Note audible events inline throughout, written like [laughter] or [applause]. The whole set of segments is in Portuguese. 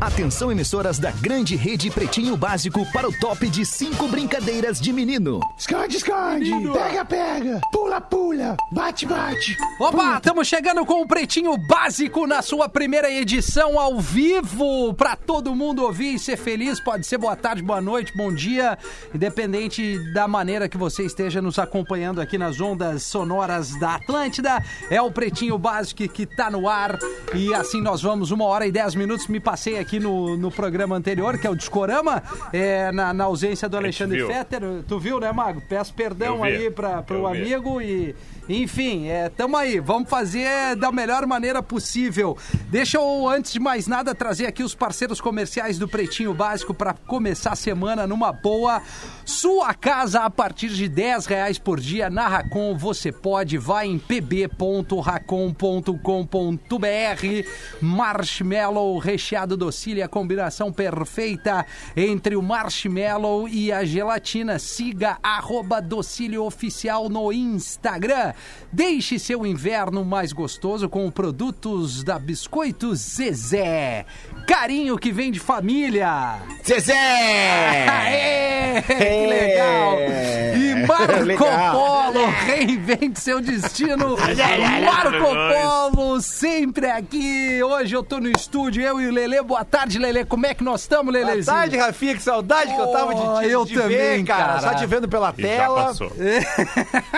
Atenção, emissoras da grande rede Pretinho Básico para o top de cinco brincadeiras de menino. Esconde, esconde. Pega, pega. Pula, pula. Bate, bate. Opa, estamos chegando com o Pretinho Básico na sua primeira edição ao vivo para todo mundo ouvir e ser feliz. Pode ser boa tarde, boa noite, bom dia, independente da maneira que você esteja nos acompanhando aqui nas ondas sonoras da Atlântida. É o Pretinho Básico que tá no ar e assim nós vamos uma hora e dez minutos. Me passei aqui no, no programa anterior, que é o Discorama, é, na, na ausência do Alexandre. Fetter. Tu viu, né, Mago? Peço perdão aí para o amigo e enfim, é, aí, vamos fazer da melhor maneira possível. Deixa eu, antes de mais nada, trazer aqui os parceiros comerciais do Pretinho Básico para começar a semana numa boa. Sua casa a partir de 10 reais por dia na Racon, você pode, vai em pb.racon.com.br Marshmallow recheado docílio, a combinação perfeita entre o marshmallow e a gelatina. Siga arroba docílio oficial no Instagram. Deixe seu inverno mais gostoso com produtos da Biscoitos Zezé. Carinho que vem de família. Zezé! [laughs] Aê, que legal! E Marco [laughs] Legal. Polo, reinvente seu destino. [laughs] Marco Polo, sempre aqui. Hoje eu tô no estúdio, eu e o Lelê. Boa tarde, Lelê. Como é que nós estamos, Boa Lelezinho? tarde, Rafinha. Que saudade que eu tava de, Oh, te, eu de também, ver, cara. cara. Só te vendo pela E já tela. passou.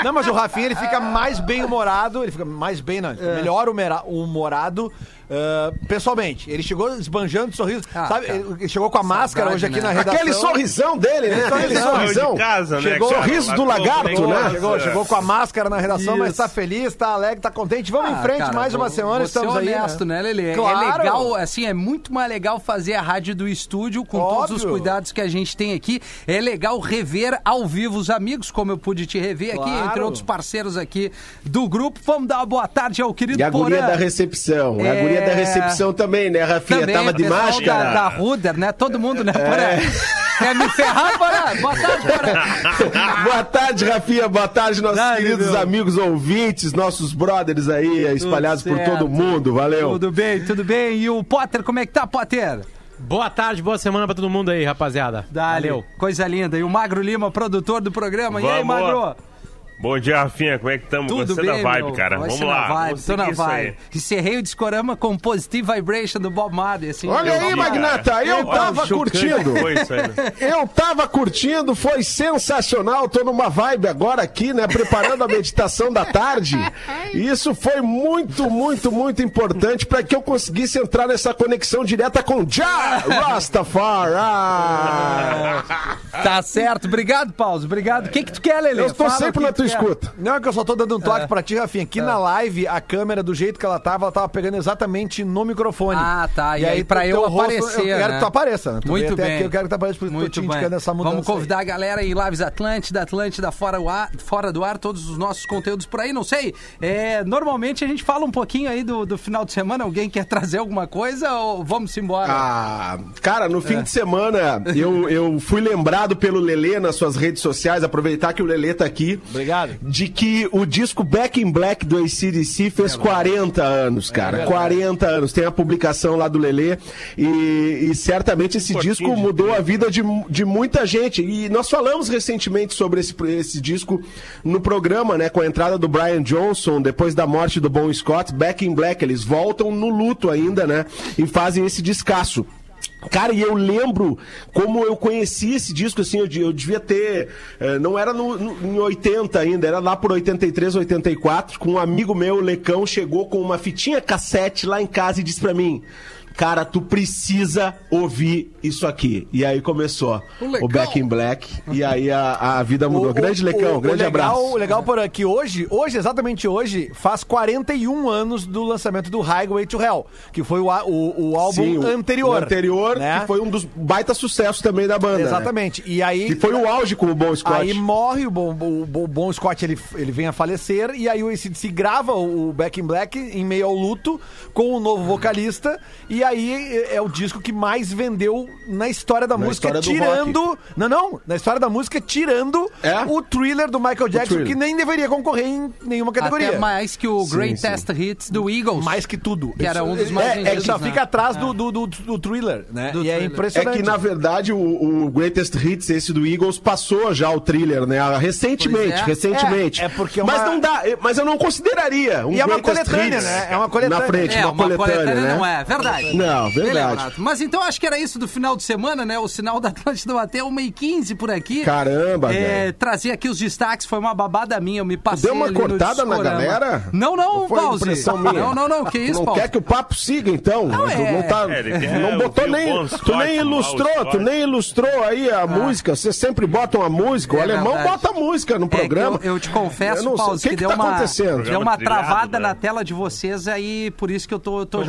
Não, mas o Rafinha, ele fica mais bem humorado. Ele fica mais bem, não, É. melhor humera- humorado. Ah, pessoalmente, ele chegou esbanjando sorriso. Ah, sabe, cara. ele chegou com a máscara hoje aqui né? na redação. Aquele sorrisão dele, né? Aquele sorrisão. casa, né, Chegou- cara? sorriso do lagarto, bem Chegou, né? casa. chegou, chegou com a máscara na redação, mas Isso. tá feliz, tá alegre, tá contente. Vamos em Ah, frente, cara, mais uma vou- semana, vou estamos aí. honesto, né, Lelê? Claro. É legal, assim, é muito mais legal fazer a rádio do estúdio com todos os Óbvio. cuidados que a gente tem aqui. É legal rever ao vivo os amigos, como eu pude te rever aqui, Claro. entre outros parceiros aqui do grupo. Vamos dar uma boa tarde ao querido E a guria da recepção. A É. guria da recepção também, né, Rafinha? Também, Tava de máscara. Da, da Ruder, né? Todo mundo, né, Porã? Quer me ferrar, Porã? Boa tarde, Porã. [laughs] Boa tarde, Rafinha. Boa tarde, nossos Dale, queridos meu. amigos ouvintes, nossos brothers aí, espalhados por todo mundo. Valeu. Tudo bem, tudo bem. E o Potter, como é que tá, Potter? Boa tarde, boa semana pra todo mundo aí, rapaziada. Dale. Valeu. Coisa linda. E o Magro Lima, produtor do programa. E aí, Vamos. Magro? Bom dia, Rafinha. Como é que estamos? Tudo Gostei bem, da vibe, meu? cara. Vamos lá. na vibe, vamos tô na vibe. aí. Encerrei o discorama com Positive Vibration do Bob Marley, assim. Olha aí, Magnata, eu Olha, tava curtindo. Foi isso aí, né? Eu tava curtindo, foi sensacional. Tô numa vibe agora aqui, né? Preparando a meditação da tarde. E isso foi muito, muito, muito importante para que eu conseguisse entrar nessa conexão direta com Já Rastafari. Tá certo. Obrigado, Paulo. Obrigado. O que que tu quer, Lelê? Eu estou Fala sempre na tu tua. Escuta. Não, é que eu só tô dando um toque pra ti, Rafinha. Aqui na live, a câmera, do jeito que ela tava, ela tava pegando exatamente no microfone. Ah, tá. E aí, pra teu eu rosto, aparecer, Eu quero né? que tu apareça, né? Tu Muito bem. aqui, eu quero que tu apareça, por isso que eu tô te Muito bem. indicando essa mudança Vamos convidar a galera em Lives Atlântida, Atlântida fora, o ar, fora do ar, todos os nossos conteúdos por aí. Não sei, é, normalmente a gente fala um pouquinho aí do, do final de semana. Alguém quer trazer alguma coisa ou vamos embora? Ah, cara, no fim de semana eu, eu fui lembrado pelo Lelê nas suas redes sociais, aproveitar que o Lelê tá aqui. Obrigado. De que o disco Back in Black do ACDC fez 40 anos, cara. 40 anos. Tem a publicação lá do Lelê. E, e certamente esse disco mudou a vida de, de muita gente. E nós falamos recentemente sobre esse, esse disco no programa, né? Com a entrada do Brian Johnson, depois da morte do Bon Scott, Back in Black. Eles voltam no luto ainda, né? E fazem esse descasso. Cara, e eu lembro como eu conheci esse disco, assim, eu, de- eu devia ter. eh, não era no, no- em 80 ainda, era lá por 83, 84, com um amigo meu, Lecão, chegou com uma fitinha cassete lá em casa e disse pra mim. Cara, tu precisa ouvir isso aqui. E aí começou O o. Back in Black. E aí a, a vida mudou. O- grande o- Lecão, o- grande o legal, abraço. O legal por aqui hoje, hoje, exatamente hoje, faz 41 anos do lançamento do Highway to Hell, que foi o, o, álbum Sim, anterior. O anterior, né? que foi um dos baita sucessos também da banda. né? Exatamente. E aí. Que foi o auge com o Bon Scott. Aí morre o Bom, o Bom- Bom Scott, ele, ele vem a falecer, e aí o ACDC grava o, o Back in Black em meio ao luto com o novo vocalista, e E aí é é o disco que mais vendeu na história da Na música, história do tirando. Não, não. Na história da música, tirando É? o thriller do Michael Jackson, que nem deveria concorrer em nenhuma categoria. Até mais que o Sim, Greatest Hits do Eagles. Mais que tudo. Que era um dos mais é, É que só né? fica atrás do, do, do, do thriller, né? Do e é thriller. É impressionante. que, na verdade, o, o Greatest Hits, esse do Eagles, passou já o thriller, né? Recentemente, é. recentemente. É, é porque é uma- Mas não dá, mas eu não consideraria um E é uma coletânea, Hits né? É uma coletânea. Na frente, É, uma, coletânea, né? não é, verdade. Não, Bem verdade. Mas então acho que era isso do final de semana, né? O sinal da Atlântida bateu 1h15 por aqui. Caramba, é, velho. Trazer aqui os destaques foi uma babada minha, eu me passei Deu uma ali no cortada na galera? Não, não, Pause. impressão minha? Não, não, não, que isso, não Pause. quer que o papo siga, então? Não, Tu é- não, tá, É, não botou nem. Tu nem ilustrou, tu nem ilustrou aí a música. Vocês sempre botam a música. O É alemão verdade. bota a música no É que programa. eu, eu te confesso, Eu. Pause, que que, que deu, tá uma, acontecendo? deu uma travada na né? tela de vocês aí, por isso que eu tô, tô Ah,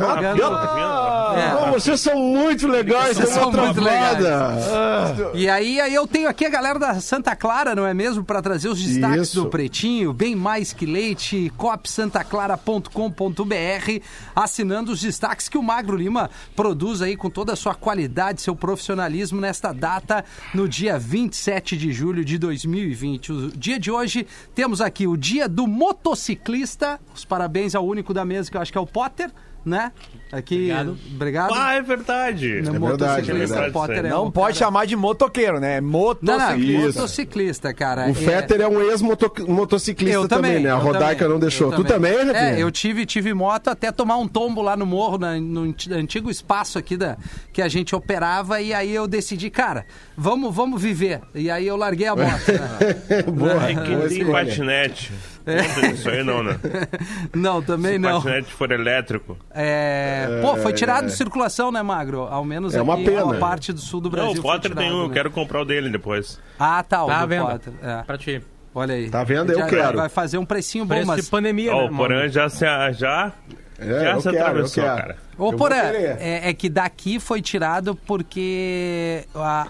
É. Vocês são muito legais, Vocês uma são muito travada. E aí, aí eu tenho aqui a galera da Santa Clara, não é mesmo? Para trazer os destaques Isso. do Pretinho, bem mais que leite, copsantaclara.com.br, assinando os destaques que o Magro Lima produz aí com toda a sua qualidade, seu profissionalismo nesta data, no dia 27 de julho de 2020. O dia de hoje temos aqui o dia do motociclista. Os parabéns ao único da mesa, que eu acho que é o Potter, né? Aqui, Obrigado. obrigado. Ah, é verdade. No verdade, motociclista, é verdade, Potter é Não um pode cara- chamar de motoqueiro, né? É Não, não, motociclista. Motociclista, cara. O É- Fetter é um ex-motociclista também, né? A eu Rodaica também, não deixou. eu Tu também, né, É, eu tive, tive moto até tomar um tombo lá no morro, na- no anti- antigo espaço aqui da, que a gente operava, e aí eu decidi, cara, vamos, vamos viver. E aí eu larguei a moto. né? [laughs] Boa, E boa tem escolha. patinete? Não tem isso aí não, né? [laughs] não, também Se não. patinete for elétrico. É, Pô, foi tirado de circulação, né, Magro? Ao menos É uma aqui, pena. uma parte do sul do Brasil Não, o Potter tem um, eu né? quero comprar o dele depois. Ah, tá, o Tá do vendo? Potter. É. Pra ti. Olha aí. Tá vendo? Eu Já- quero. Vai fazer um precinho bom, Preço mas... de pandemia, Ó, né, o Porã já se, já, É, já eu se quero, eu atravessou, quero. cara. Ô, Eu Porã, é, é que daqui foi tirado porque a,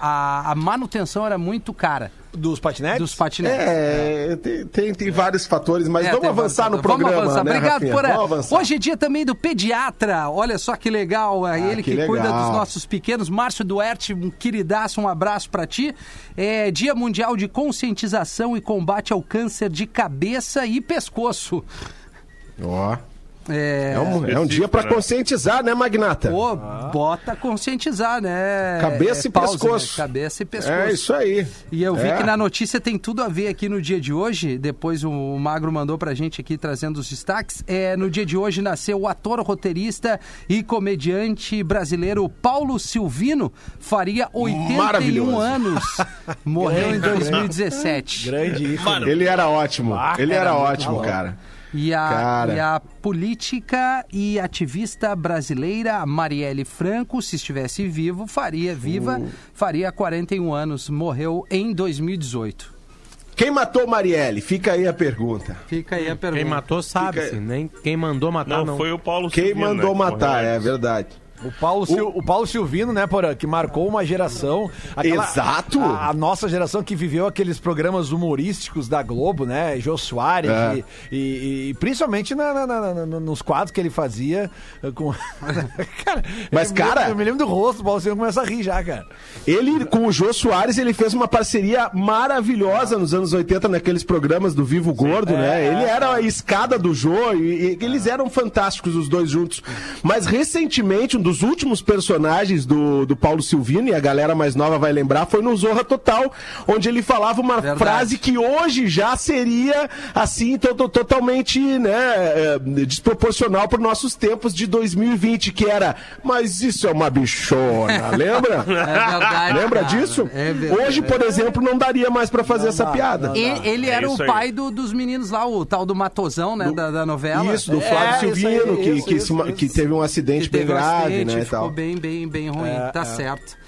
a- a manutenção era muito cara Dos patinetes? dos patinetes. É, tem, tem, tem vários fatores, mas É, vamos avançar no programa, Vamos avançar. né, Obrigado, Rafinha? Porã. Vamos avançar. Hoje é dia também do pediatra. Olha só que legal. É ele Ah, que que, legal. cuida dos nossos pequenos. Márcio Duerte, um queridaço, um abraço pra ti. É dia mundial de conscientização e combate ao câncer de cabeça e pescoço. Ó, É, é, um, é um dia pra né? conscientizar, né, Magnata? Pô, bota conscientizar, né? Cabeça É e pause, pescoço. né? Cabeça e pescoço. É isso aí. E eu vi É. que na notícia tem tudo a ver aqui no dia de hoje. Depois o Magro mandou pra gente aqui trazendo os destaques. É, no dia de hoje nasceu o ator, roteirista e comediante brasileiro Paulo Silvino. Faria 81 Maravilhoso. anos. [laughs] Morreu em 2017. Grande ícone. Ele era ótimo. Ah, Ele era era ótimo, bom. cara. E a, e a política e ativista brasileira Marielle Franco, se estivesse vivo, faria viva, Uh. faria 41 anos. Morreu em 2018. Quem matou Marielle? Fica aí a pergunta. Fica aí a pergunta. Quem matou sabe, Fica- se nem quem mandou matar Não, não. foi o Paulo Quem Silvino, mandou né, que matar, é verdade. O Paulo, Sil- o Paulo Silvino, né, Porã, que marcou uma geração. Exato. A, a nossa geração que viveu aqueles programas humorísticos da Globo, né? Jô Soares, É. e, e- e principalmente na- na- na- nos quadros que ele fazia. eh, Com... [laughs] cara, Mas, eu me cara- lembro- Eu me lembro do rosto, o Paulo Silvino começa a rir já, cara. Ele, com o Jô Soares, ele fez uma parceria maravilhosa nos anos 80 naqueles programas do Vivo Gordo, né? Ele era a escada do Jô e, e eles eram fantásticos os dois juntos. Mas recentemente, um dos últimos personagens do, do Paulo Silvino, e a galera mais nova vai lembrar, foi no Zorra Total, onde ele falava uma Verdade. frase que hoje já seria, assim, to- to- totalmente, né, é, desproporcional para nossos tempos de 2020, que era, mas isso é uma bichona, [laughs] lembra? É verdade. Lembra cara. disso? É verdade. Hoje, por exemplo, não daria mais pra fazer essa piada. E- ele É era o pai do- dos meninos lá, o tal do Matosão, né, da, da novela. Isso, do É, Flávio aí, Silvino, que, isso, que, isso, ma- isso. que teve um acidente que bem um grave, acidente, né, ficou bem, bem, bem ruim, É, tá é. certo.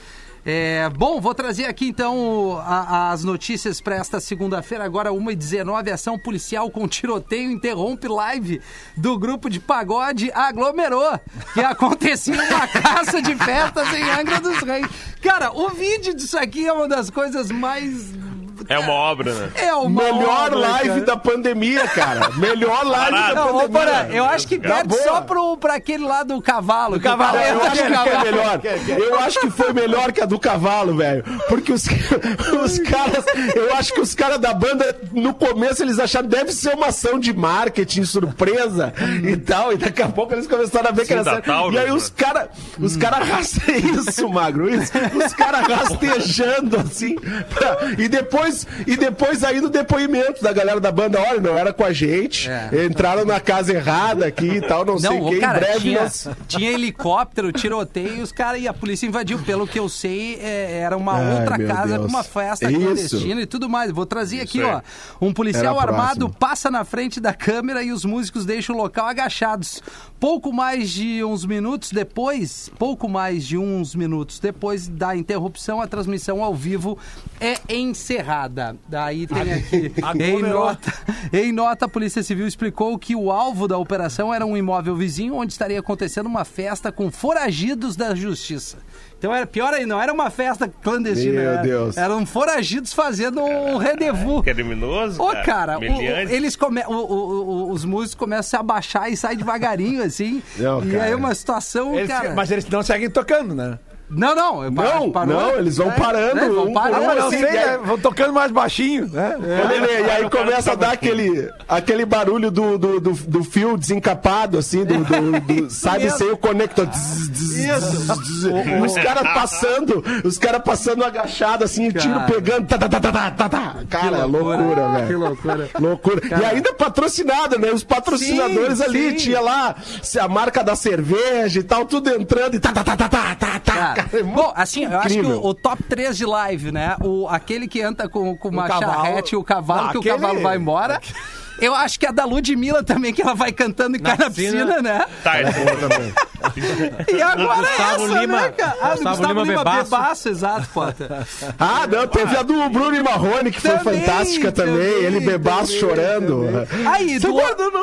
É, bom, vou trazer aqui então a- as notícias para esta segunda-feira, agora 1h19, ação policial com tiroteio interrompe live do grupo de pagode aglomerou, que [laughs] acontecia uma caça de festas em Angra dos Reis. Cara, o vídeo disso aqui é uma das coisas mais É uma obra, né? É uma Melhor obra, live cara. da pandemia, cara. Melhor live da Não, pandemia. Porã, eu acho que perde só pro, pra aquele lá do cavalo. o cavalo, Eu entra acho que foi cavalo. melhor. Eu acho que foi melhor que a do cavalo, velho. Porque os, os caras. Eu acho que os caras da banda, no começo, eles acharam deve ser uma ação de marketing surpresa e tal. E daqui a pouco eles começaram a ver que era Sim, sério. E aí né? os caras. Os caras raste... [laughs] Isso, magro. Isso. Os caras rastejando assim. pra- E depois, e depois aí no depoimento da galera da banda, olha, não era com a gente. É. Entraram na casa errada aqui e tal, não, sei Não, o ô, que. em breve tinha, nós- tinha helicóptero, tiroteio os caras e a polícia invadiu. Pelo que eu sei, é, era uma Ai, outra casa com uma festa Isso. clandestina e tudo mais. Vou trazer aqui, aí. ó. Um policial Era armado próximo. passa na frente da câmera e os músicos deixam o local agachados. Pouco mais de uns minutos depois, pouco mais de uns minutos depois da interrupção, a transmissão ao vivo é encerrada. Daí tem aqui, [laughs] em Aglomerou. nota, [laughs] em nota, a Polícia Civil explicou que o alvo da operação era um imóvel vizinho onde estaria acontecendo uma festa com foragidos da justiça. Então era pior aí, não era uma festa clandestina. Meu era, Deus. Eram foragidos fazendo um rendezvous. Criminoso, Ô, cara, o- eles come... o- o- o- os músicos começam a se abaixar e saem devagarinho, assim. Não, e cara. aí é uma situação, Eles- cara... mas eles não seguem tocando, né? Não, não. Não, parou. não, eles vão É, parando. né, vão um parando, um, Ah, não assim, sei, e né? Vão tocando mais baixinho, né? Lelê, e aí começa a dar aquele, aquele barulho do, do, do, do fio desencapado, assim, do, do- do- sabe, sem o conector. Os caras passando, os caras passando agachado, assim, o tiro pegando. Tá, tá, tá, tá, tá, tá, tá. Cara, loucura, velho. Que loucura. Loucura. E ainda patrocinado, né? Os patrocinadores Sim, ali, sim. tinha lá a marca da cerveja e tal, tudo entrando e tá, tá, tá, tá, tá, tá, tá. Cara, é muito bom, assim, eu acho que incrível. o, o top 3 de live, né? O, aquele que entra com, com uma cavalo. charrete e o cavalo, Ah, que aquele- o cavalo vai embora. Eu acho que a da Ludmilla também, que ela vai cantando e cai na piscina, piscina. né? Tá, é boa também. E agora é Gustavo essa, Lima. né, cara? Ah, Gustavo Gustavo Lima Lima bebaço. bebaço, exato, Potter. [laughs] Ah, não, teve a do Bruno e Marrone, que foi Também, fantástica também. também, ele bebaço também, chorando. Aí, do,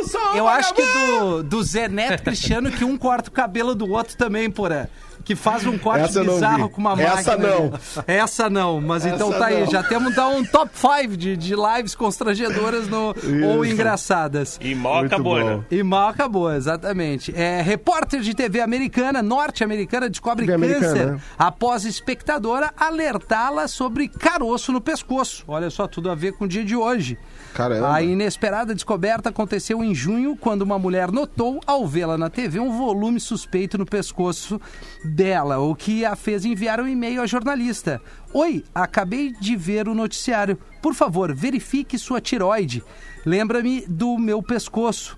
sol, eu acho que do, do Zé Neto Cristiano, que um corta o cabelo do outro também, porra. Que faz um corte bizarro vi. com uma máquina. Essa não. Essa não, mas então Essa tá aí. não. Já temos então um top 5 de, de lives constrangedoras no, ou engraçadas. E mal Muito acabou, bom. né? E mal acabou, exatamente. É, repórter de TV americana, norte-americana, descobre TV câncer americana, né? após espectadora alertá-la sobre caroço no pescoço. Olha só, tudo a ver com o dia de hoje. Caramba. A inesperada descoberta aconteceu em junho, quando uma mulher notou, ao vê-la na TV, um volume suspeito no pescoço dela, o que a fez enviar um e-mail à jornalista. Oi, acabei de ver o noticiário. Por favor, verifique sua tiroide. Lembra-me do meu pescoço.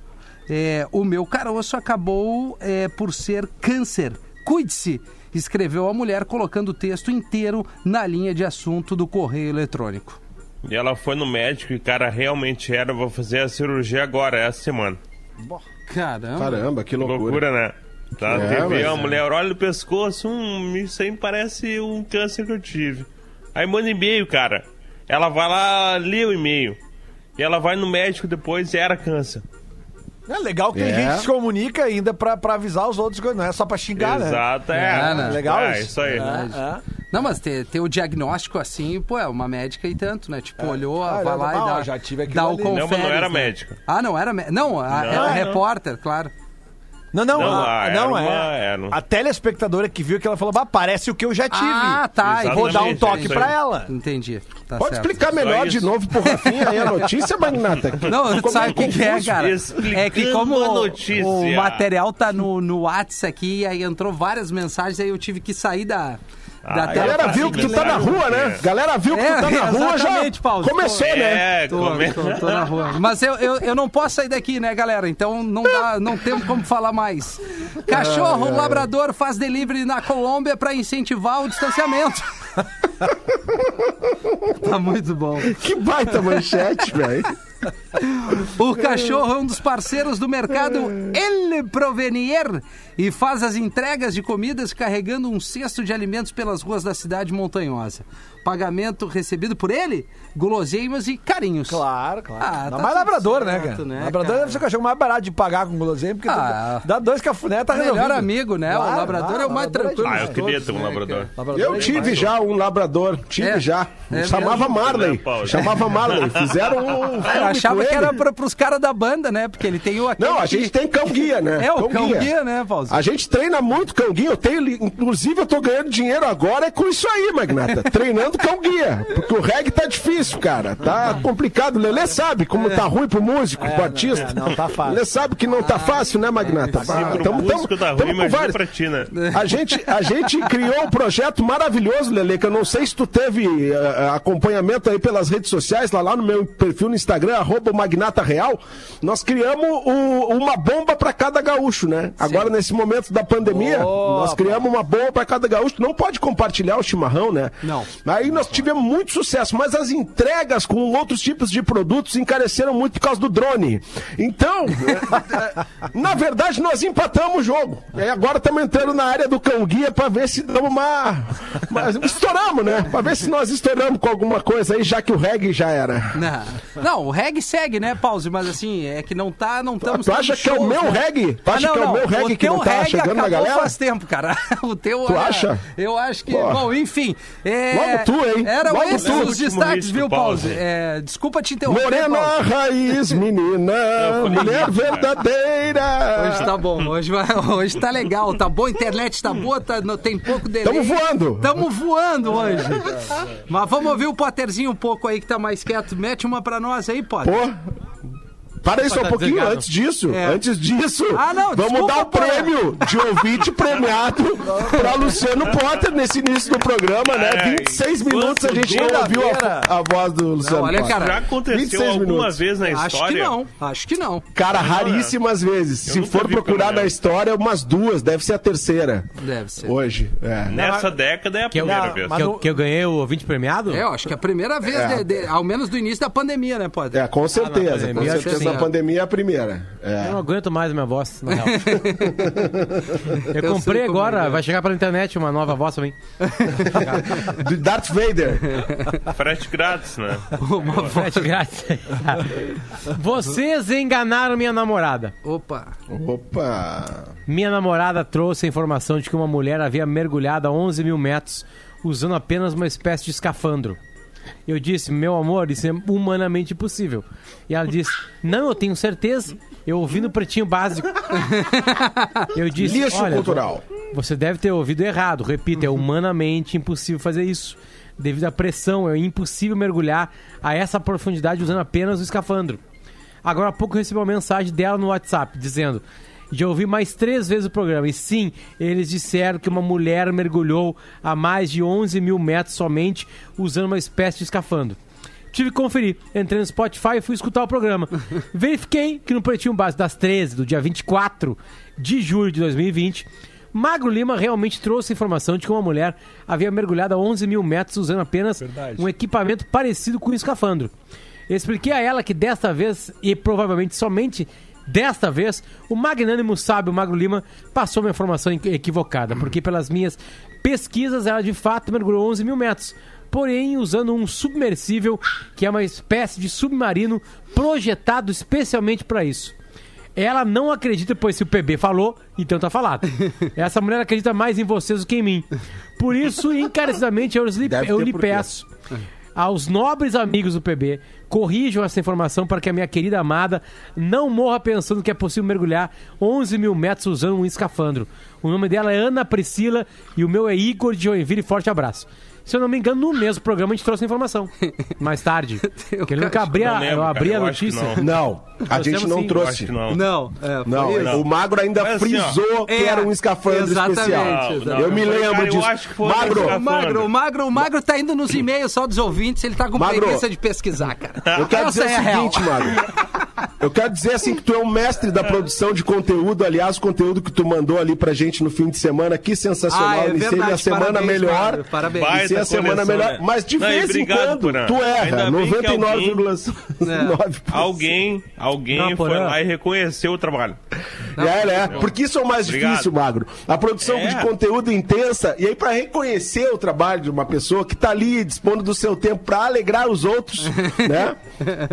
É, o meu caroço acabou é, por ser câncer. Cuide-se! Escreveu a mulher colocando o texto inteiro na linha de assunto do correio eletrônico. E ela foi no médico e, cara, realmente era. Vou fazer a cirurgia agora, essa semana. Caramba! Caramba, que loucura. Loucura, né? Tá, É, TV, a é. mulher olha no pescoço, hum, isso aí me parece um câncer que eu tive. Aí manda e-mail, cara. Ela vai lá, lê o e-mail. E ela vai no médico depois e era câncer. É legal que tem É. gente que se comunica ainda pra, pra avisar os outros, não é só pra xingar, né? Exato, é. É, né? Legal É, isso. isso aí. É. Não, mas ter, ter o diagnóstico assim, pô, é uma médica e tanto, né? Tipo, olhou, Ah, vai lá não, e dá, já tive dá o ali. conferes, Não, mas não era né? médica. Ah, não era médica. Não, a, Não, era não. repórter, claro. Não, não, Não, a- ah, não era é. uma- era A telespectadora que viu que ela falou, bah, parece o que eu já tive. Ah, tá. Vou dar um toque isso pra ela. Entendi. Tá Pode certo. explicar melhor de novo pro Rafinha aí a notícia, Magnata? [laughs] Não, sabe o que, que é, cara? Explicando É que como o- material tá no, no WhatsApp aqui, e aí entrou várias mensagens, aí eu tive que sair da Ah, tela. Galera pra viu que tu tá na rua, né? Galera viu que tu É, tá na rua, já Paulo. começou, né? É, Tô, come... tô, tô na [laughs] rua. Mas eu, eu, eu não posso sair daqui, né, galera? Então não dá, não temos como falar mais. Cachorro labrador faz delivery na Colômbia para incentivar o distanciamento. [laughs] tá muito bom. Que baita manchete, velho. O cachorro é um dos parceiros do mercado El Provenier e faz as entregas de comidas carregando um cesto de alimentos pelas ruas da cidade montanhosa. Pagamento recebido por ele? Guloseimas e carinhos. Claro, claro. Ah, tá mais labrador, né, certo, cara? né, labrador cara? deve ser o cachorro mais barato de pagar com guloseima, porque Ah. tu dá dois cafuné, tá resolvido. Melhor amigo, né? o Claro, labrador é o mais labrador tranquilo. Ah, eu queria ter um né, labrador. Labrador Eu é tive já um labrador, tive É. já. É Chamava? Marley. Né? Chamava Marley. [laughs] Fizeram um. Achava com que era pra, pros caras da banda, né? Porque ele tem o aquele Não, a que- gente tem cão guia, né? É o cão guia, né, Paulo? A gente treina muito cão guia. Eu tenho, inclusive, eu tô ganhando dinheiro agora é com isso aí, Magnata. [laughs] Treinando cão guia. Porque o reggae tá difícil, cara. Tá complicado. O Lelê sabe como tá ruim pro músico, pro artista. é, não tá fácil. Lelê sabe que não tá fácil, né, Magnata? Se pro músico tá ruim, imagina pra ti, né? A gente, a gente criou um projeto maravilhoso, Lele, que eu não sei se tu teve eh, acompanhamento aí pelas redes sociais, lá, lá no meu perfil no Instagram, arroba o Magnata Real. Nós criamos o- uma bomba pra cada gaúcho, né? Agora, nesse momento da pandemia, nós criamos uma bomba pra cada gaúcho. Não pode compartilhar o chimarrão, né? Não. Aí nós tivemos muito sucesso, mas as entregas com outros tipos de produtos encareceram muito por causa do drone. Então, eh, [laughs] eh, na verdade, nós empatamos o jogo. E agora estamos entrando na área do cão guia pra ver se damos uma, uma- Estouramos, né? Pra ver se nós estouramos com alguma coisa aí, já que o reggae já era. Não, não, o reggae segue, né, Pause? Mas assim, é que não tá, não estamos tu acha que é o meu né? reggae? Tu Ah, acha não, que é o meu reggae o que não tá reggae chegando na acabou galera? faz tempo, cara. [laughs] O teu, Tu olha, acha? Eu acho que, Pô. bom, enfim. é, Logo tu, hein? Eram Logo esses tu. os destaques, viu, Pause? Pause. É, desculpa te interromper, Morena Pause. raiz, menina, mulher verdadeira. Hoje tá bom, hoje, vai- [laughs] hoje tá legal, tá bom, a internet tá boa, tá, não, tem pouco delay. Tamo voando. Tamo voando hoje. Mas vamos ouvir o Potterzinho um pouco aí que tá mais quieto. Mete uma pra nós aí, Potter. Pô. Para aí só um tá pouquinho desligado. antes disso. É. Antes disso, Ah, não, vamos desculpa, dar o Potter. prêmio de ouvinte [laughs] premiado para Luciano Potter nesse início do programa, né? Ai, 26 minutos a gente não ouviu a, a voz do Luciano olha, Potter. cara, Já aconteceu 26 alguma minutos. vez na Acho história? que não, acho que não. Cara, Não, raríssimas vezes. Se nunca for procurar na história, umas duas. Deve ser a terceira. Deve ser. Hoje. É. Nessa década é a Que eu, primeira Não, vez. que, eu, que eu ganhei o ouvinte premiado? É, eu acho que é a primeira vez, É. de- de- ao menos do início da pandemia, né, Potter? É, com certeza. com certeza na pandemia é a primeira. É. Eu não aguento mais a minha voz, na real. [laughs] eu Eu comprei agora, é. vai chegar pela internet uma nova voz pra mim. Do [laughs] Darth Vader. Frete grátis, né? Uma. Frete grátis. Vocês enganaram minha namorada. Opa. Opa. Minha namorada trouxe a informação de que uma mulher havia mergulhado a 11 mil metros usando apenas uma espécie de escafandro. Eu disse, meu amor, isso é humanamente impossível. E ela disse, não, eu tenho certeza. Eu ouvi no pretinho básico. [laughs] Eu disse, Lixo olha, cultural. você deve ter ouvido errado. Repito, é humanamente impossível fazer isso. Devido à pressão, é impossível mergulhar a essa profundidade usando apenas o escafandro. Agora há pouco eu recebi uma mensagem dela no WhatsApp dizendo: Já ouvi mais três vezes o programa. E sim, eles disseram que uma mulher mergulhou a mais de 11 mil metros somente usando uma espécie de escafandro. Tive que conferir. Entrei no Spotify e fui escutar o programa. [laughs] Verifiquei que no Pretinho Básico das 13, do dia 24 de julho de 2020, Magro Lima realmente trouxe a informação de que uma mulher havia mergulhado a 11 mil metros usando apenas um equipamento parecido com um escafandro. Eu expliquei a ela que desta vez, e provavelmente somente desta vez, o magnânimo sábio Magro Lima passou uma informação equi- equivocada, porque pelas minhas pesquisas ela de fato mergulhou 11 mil metros, porém usando um submersível, que é uma espécie de submarino projetado especialmente para isso. Ela não acredita, pois se o PB falou, então tá falado. [laughs] Essa mulher acredita mais em vocês do que em mim. Por isso, encarecidamente, eu lhe, eu lhe peço [laughs] aos nobres amigos do PB, corrijam essa informação para que a minha querida amada não morra pensando que é possível mergulhar 11 mil metros usando um escafandro. O nome dela é Ana Priscila e o meu é Igor de Joinville. Forte abraço. Se eu não me engano, no mesmo programa a gente trouxe a informação. [laughs] Mais tarde. Porque ele nunca abria, Não lembro, eu abri cara, a que notícia. não. Não, a Nós gente não sim, trouxe. que não. Não, é, Não, isso. o Magro ainda Mas assim, frisou que é, era um escafandro exatamente, especial. Não, eu me não, lembro disso. acho que foi Magro, O. Magro, o Magro, o Magro tá indo nos e-mails só dos ouvintes, ele tá com Magro. preguiça de pesquisar, cara. eu quero Essa dizer é a o real. seguinte, Magro. [laughs] Eu quero dizer assim que tu é um mestre da produção de conteúdo. Aliás, o conteúdo que tu mandou ali pra gente no fim de semana, que sensacional. Ah, é Iniciei verdade. a semana Parabéns, melhor. Mário, parabéns. Vai. Iniciei a semana coleção, melhor. né? Mas de Não, vez em quando, Porã. tu erra. Ainda bem que alguém- 99,9%. Alguém, alguém Não, foi lá e reconheceu o trabalho. É, né? Porque isso é o mais Obrigado. difícil, Magro. A produção É. de conteúdo intensa. E aí, pra reconhecer o trabalho de uma pessoa que tá ali dispondo do seu tempo pra alegrar os outros, [laughs] né?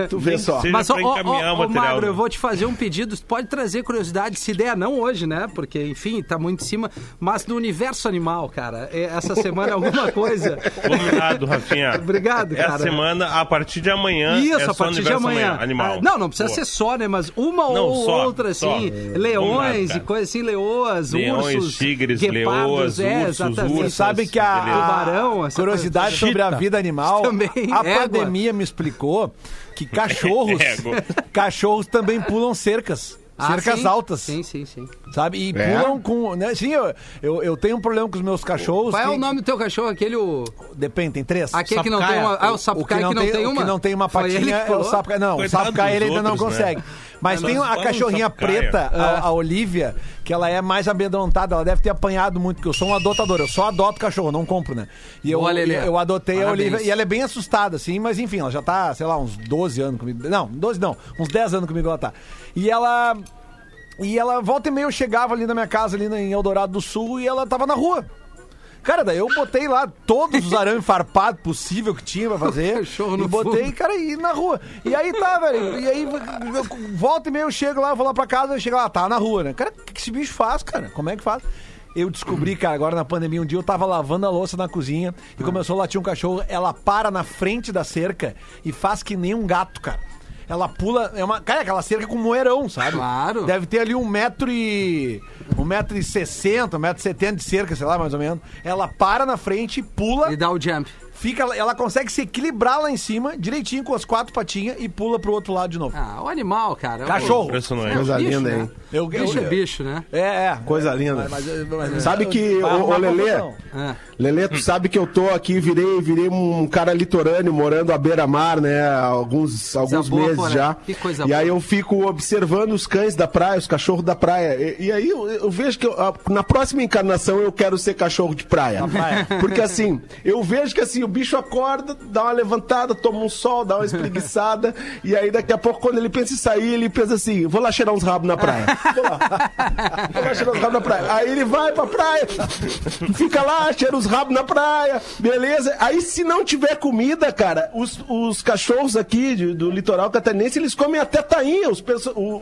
Tu vê só. Mas, ó, pra ó, encaminhar ó, o ó, material, Magro, né? eu vou te fazer um pedido. Pode trazer curiosidade, se der, não hoje, né? Porque, enfim, tá muito em cima. Mas no universo animal, cara, é- essa semana alguma [laughs] coisa. Combinado, Rafinha. Obrigado, cara. Essa semana, a partir de amanhã. Isso, é a só partir de amanhã. Animal. Ah, não, não precisa Boa. ser só, né? Mas uma Não, ou só, outra, só. assim. Combinado, Leões cara. e coisas assim, leoas, Leões, ursos, tigres, guepardos, leoas, é, ursos, exatamente. Sabe que a. Tubarão, essa curiosidade coisa. sobre a vida animal, Também, a égua. pandemia me explicou que [laughs] cachorros. Cachorros também pulam cercas. Ah, cercas sim. altas. Sim, sim, sim. Sabe? E É? pulam com. Né? Sim, eu, eu, eu tenho um problema com os meus cachorros. Qual é que- o nome do teu cachorro? Aquele. O... Depende, tem três. Aquele que não tem uma. Ah, o Sapucaia que não tem o uma. que não tem uma patinha é o sapucaia. Não, Coitado o sapucaia ele ainda não outros, né? Mas tem a cachorrinha preta, a, a Olivia, que ela é mais amedrontada. Ela deve ter apanhado muito, porque eu sou um adotador. Eu só adoto cachorro, não compro, né? E eu, eu, eu adotei a Parabéns. Olivia e ela é bem assustada, assim, mas enfim, ela já tá, sei lá, uns 12 anos comigo. Não, 12 não, uns 10 anos comigo ela tá. E ela. E ela, volta e meia, eu chegava ali na minha casa, ali em Eldorado do Sul, e ela tava na rua. Cara, daí eu botei lá todos os arames farpados possível que tinha pra fazer. [laughs] E no botei, fundo. cara, e na rua. E aí tá, velho. E aí, eu- volta e meia eu chego lá, vou lá pra casa, eu chego lá, tá na rua, né? Cara, o que que esse bicho faz, cara? Como é que faz? Eu descobri, cara, agora na pandemia, um dia eu tava lavando a louça na cozinha e começou a latir um cachorro. Ela para na frente da cerca e faz que nem um gato, cara. Ela pula, é uma. Cara, aquela cerca com moeirão, sabe? Claro. Deve ter ali um metro e. Um metro e sessenta, um metro e setenta de cerca, sei lá, mais ou menos. Ela para na frente, pula, E dá o jump. fica, ela consegue se equilibrar lá em cima, direitinho com as quatro patinhas e pula pro outro lado de novo. Ah, o animal, cara. Cachorro. Impressionante. Coisa bicho, linda, né? hein? Eu- eu- bicho é eu- bicho, né? É, é. Coisa linda. Mas- mas- mas- Sabe que, arrumar ô Lelê, Lelê, tu sabe que eu tô aqui, virei, virei um cara litorâneo, morando à beira-mar, né? Há alguns, alguns boa, meses Porã. já. Que coisa e boa. aí eu fico observando os cães da praia, os cachorros da praia. E, e aí eu, eu vejo que eu- na próxima encarnação eu quero ser cachorro de praia. praia. Porque assim, eu vejo que assim, o bicho acorda, dá uma levantada, toma um sol, dá uma espreguiçada. e aí daqui a pouco, quando ele pensa em sair, ele pensa assim: vou lá cheirar uns rabos na praia. Vou lá. [laughs] Vou lá cheirar uns rabos na praia. Aí ele vai pra praia, fica lá, cheira os rabos na praia, beleza. Aí se não tiver comida, cara, os, os cachorros aqui de- do litoral catarinense, eles comem até tainha. Os,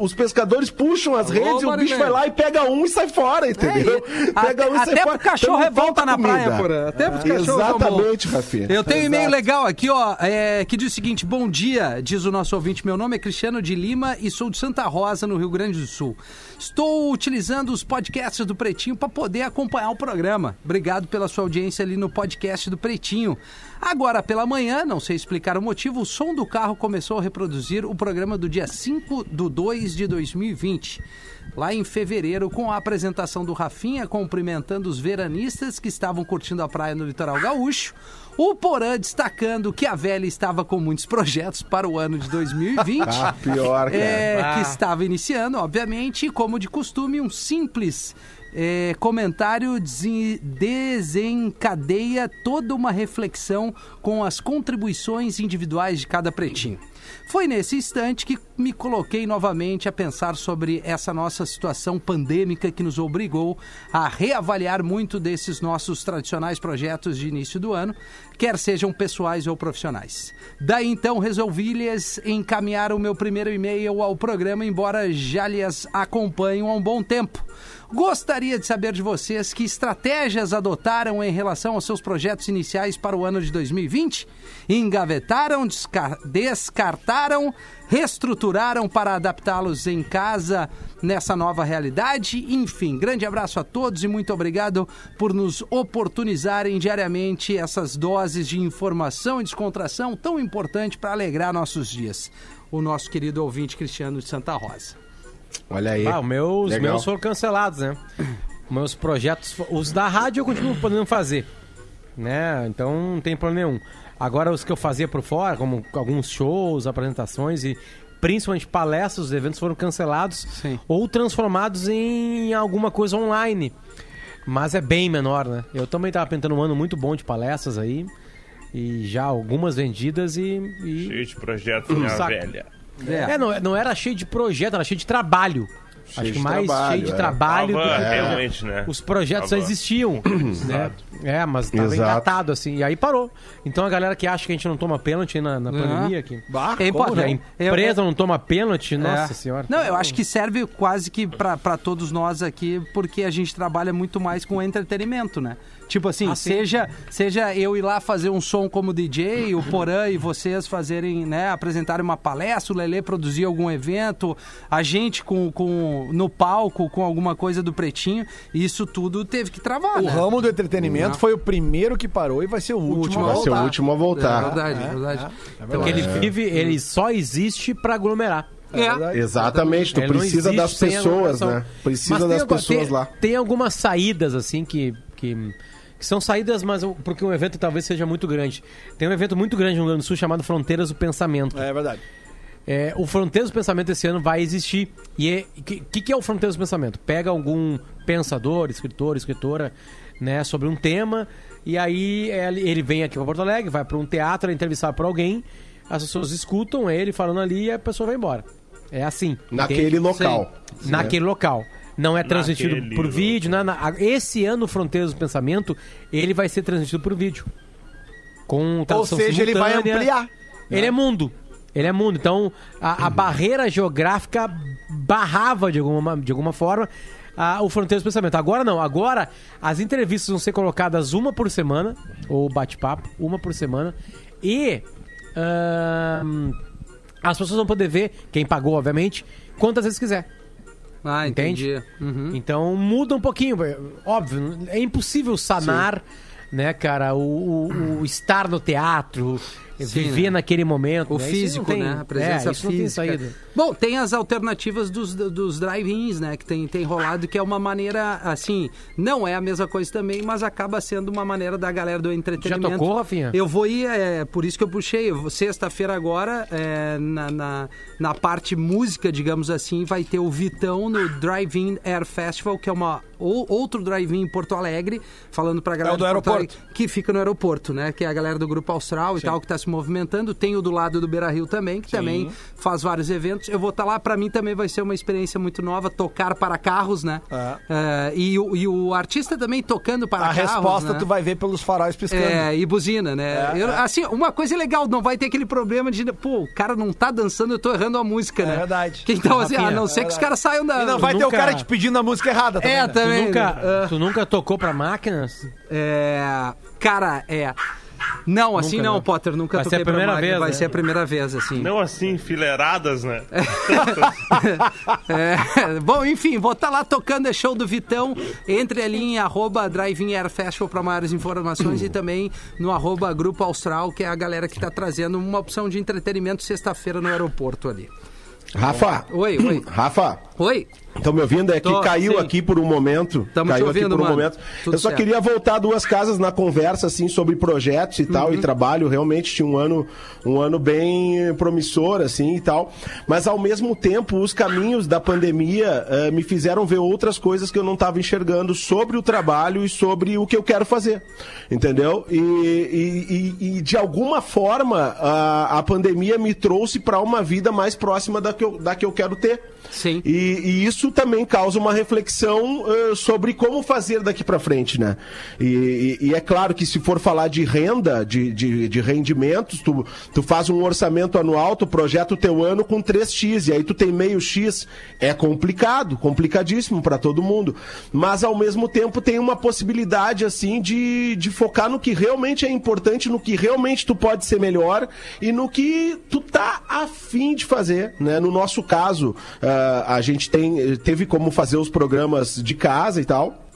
os pescadores puxam as redes e o bicho vai lá e pega um e sai fora, entendeu? É, [laughs] pega até, um e sai até fora. cachorro Então é não volta falta na comida. praia, porra. Até é bom. Exatamente, Rafinha. Eu tenho um e-mail legal aqui, ó, é, que diz o seguinte: Bom dia, diz o nosso ouvinte. Meu nome é Cristiano de Lima e sou de Santa Rosa, no Rio Grande do Sul. Estou utilizando os podcasts do Pretinho para poder acompanhar o programa. Obrigado pela sua audiência ali no podcast do Pretinho. Agora, pela manhã, não sei explicar o motivo, o som do carro começou a reproduzir o programa do dia 5 do 2 de 2020 lá em fevereiro, com a apresentação do Rafinha cumprimentando os veranistas que estavam curtindo a praia no litoral gaúcho. O Porã destacando que a velha estava com muitos projetos para o ano de 2020. [laughs] Ah, pior, cara. É, Ah. que estava iniciando, obviamente, e como de costume, um simples é, comentário desen- desencadeia toda uma reflexão com as contribuições individuais de cada pretinho. Foi nesse instante que me coloquei novamente a pensar sobre essa nossa situação pandêmica que nos obrigou a reavaliar muito desses nossos tradicionais projetos de início do ano, quer sejam pessoais ou profissionais. Daí então resolvi-lhes encaminhar o meu primeiro e-mail ao programa, embora já lhes acompanho há um bom tempo. Gostaria de saber de vocês que estratégias adotaram em relação aos seus projetos iniciais para o ano de 2020? Engavetaram, desca- descartaram, reestruturaram para adaptá-los em casa nessa nova realidade? Enfim, grande abraço a todos e muito obrigado por nos oportunizarem diariamente essas doses de informação e descontração tão importante para alegrar nossos dias. O nosso querido ouvinte Cristiano de Santa Rosa. Olha aí. Ah, os meus, os Legal. meus foram cancelados, né? [clears throat] Meus projetos, os da rádio eu continuo podendo fazer, né? Então não tem problema nenhum. Agora os que eu fazia por fora, como alguns shows, apresentações e principalmente palestras, os eventos foram cancelados Sim. ou transformados em alguma coisa online. Mas é bem menor, né? Eu também tava tentando um ano muito bom de palestras aí. E já algumas vendidas e. e- Cheio de projeto, minha velha. É. É, não, não era cheio de projeto, era cheio de trabalho. Cheio Acho que mais trabalho, cheio de é. trabalho do que realmente, né? os projetos Tava. existiam. [clears throat] né? É, mas tava Exato. engatado, assim. E aí parou. Então a galera que acha que a gente não toma pênalti na, na pandemia aqui. Bah, É como importante. não? A empresa não toma pênalti, nossa É. senhora. Não, eu acho que serve quase que pra pra todos nós aqui, porque a gente trabalha muito mais com entretenimento, né? Tipo assim, Ah, seja, seja eu ir lá fazer um som como DJ, o Porã e vocês fazerem, né, apresentarem uma palestra, o Lelê produzir algum evento, a gente com, com no palco com alguma coisa do Pretinho, isso tudo teve que travar, O né? ramo do entretenimento Não. foi o primeiro que parou e vai ser o último, último Vai ser o voltar. último a É voltar. verdade, é, É, verdade. é, é Então, Porque ele é. vive, ele só existe pra aglomerar. É É. verdade. Exatamente, tu Ele precisa das pessoas, né? Precisa tem das pessoas tem- lá. Tem algumas saídas, assim, que, que, que são saídas, mas o- porque um evento talvez seja muito grande. Tem um evento muito grande no Rio Grande do Sul chamado Fronteiras do Pensamento. É verdade. É, o Fronteiras do Pensamento esse ano vai existir. E o que, que, que é o Fronteiras do Pensamento? Pega algum pensador, escritor, escritora, né, sobre um tema, e aí ele, vem aqui para Porto Alegre, vai para um teatro, é entrevistado por alguém, as pessoas escutam ele falando ali e a pessoa vai embora. É assim. Naquele entende? local. Naquele local. Não é transmitido Naquele por vídeo. Na, na- esse ano, o Fronteiras do Pensamento, ele vai ser transmitido por vídeo. Com Ou seja, ele vai simultânea. ampliar. Ele é mundo. Ele é mundo. Então, a, a barreira geográfica barrava de alguma, de alguma forma a- o Fronteiras do Pensamento. Agora não. Agora, as entrevistas vão ser colocadas uma por semana, ou bate-papo, uma por semana. E ahn, as pessoas vão poder ver, quem pagou, obviamente, quantas vezes quiser. Ah, Entende? entendi. Uhum. Então muda um pouquinho. Óbvio, é impossível sanar, né, cara, o, o- o estar no teatro, viver né? naquele momento. O né? Físico, tem- né? A presença é, isso não tem física. saída. Bom, tem as alternativas dos, dos drive-ins, né? Que tem, tem rolado, que é uma maneira, assim, não é a mesma coisa também, mas acaba sendo uma maneira da galera do entretenimento. Já tocou, Rafinha? Eu vou ir, é, por isso que eu puxei. Sexta-feira agora, é, na, na, na parte música, digamos assim, vai ter o Vitão no Drive-In Air Festival, que é uma ou- outro drive-in em Porto Alegre, falando pra galera É o do aeroporto. Alegre, que fica no aeroporto, né? Que é a galera do Grupo Austral e tal, que tá se movimentando. Tem o do lado do Beira Rio também, que também faz vários eventos. Eu vou estar lá, pra mim também vai ser uma experiência muito nova, tocar para carros, né? É, e, o, e o artista também tocando para A carros. resposta né? tu vai ver pelos faróis piscando. É, e buzina, né? É, Eu- é. Assim, uma coisa legal, não vai ter aquele problema de, pô, o cara não tá dançando, eu tô errando a música, né? verdade. Que Então, assim, a Rafinha, não é ser que os caras saiam da. E não vai ter o nunca- cara te pedindo a música errada também. É, né? Tu também. nunca, né? tu nunca tocou pra máquinas? É. Cara, é. Não, assim Nunca, não, né? Potter, nunca Vai ser toquei a primeira pra máquina, vez, Vai né? ser a primeira vez, assim. Não assim, enfileiradas, né? [laughs] É, bom, enfim, vou estar lá tocando é show do Vitão. Entre ali em arroba Driving Air Festival para maiores informações e também no arroba Grupo Austral, que é a galera que está trazendo uma opção de entretenimento sexta-feira no aeroporto ali. Rafa. Oi, oi. Rafa. Oi? Estão me ouvindo? É que Tô, caiu sim. aqui por um momento. Tamo caiu ouvindo, aqui por um mano. momento. Tudo eu só certo. queria voltar duas casas na conversa, assim, sobre projetos e tal, Uhum. e trabalho. Realmente tinha um ano, um ano bem promissor, assim, e tal. Mas, ao mesmo tempo, os caminhos da pandemia eh, me fizeram ver outras coisas que eu não estava enxergando sobre o trabalho e sobre o que eu quero fazer. Entendeu? E, e- e- e, de alguma forma, a, a pandemia me trouxe para uma vida mais próxima da que eu, da que eu quero ter. Sim. E, e isso também causa uma reflexão eh, sobre como fazer daqui para frente, né? E, e- e é claro que se for falar de renda, de, de, de rendimentos, tu, tu faz um orçamento anual, tu projeta o teu ano com 3x, e aí tu tem meio X. É complicado, complicadíssimo para todo mundo. Mas ao mesmo tempo tem uma possibilidade, assim, de, de focar no que realmente é importante, no que realmente tu pode ser melhor e no que tu tá afim de fazer, né? No nosso caso, ah, a gente tem, teve como fazer os programas de casa e tal.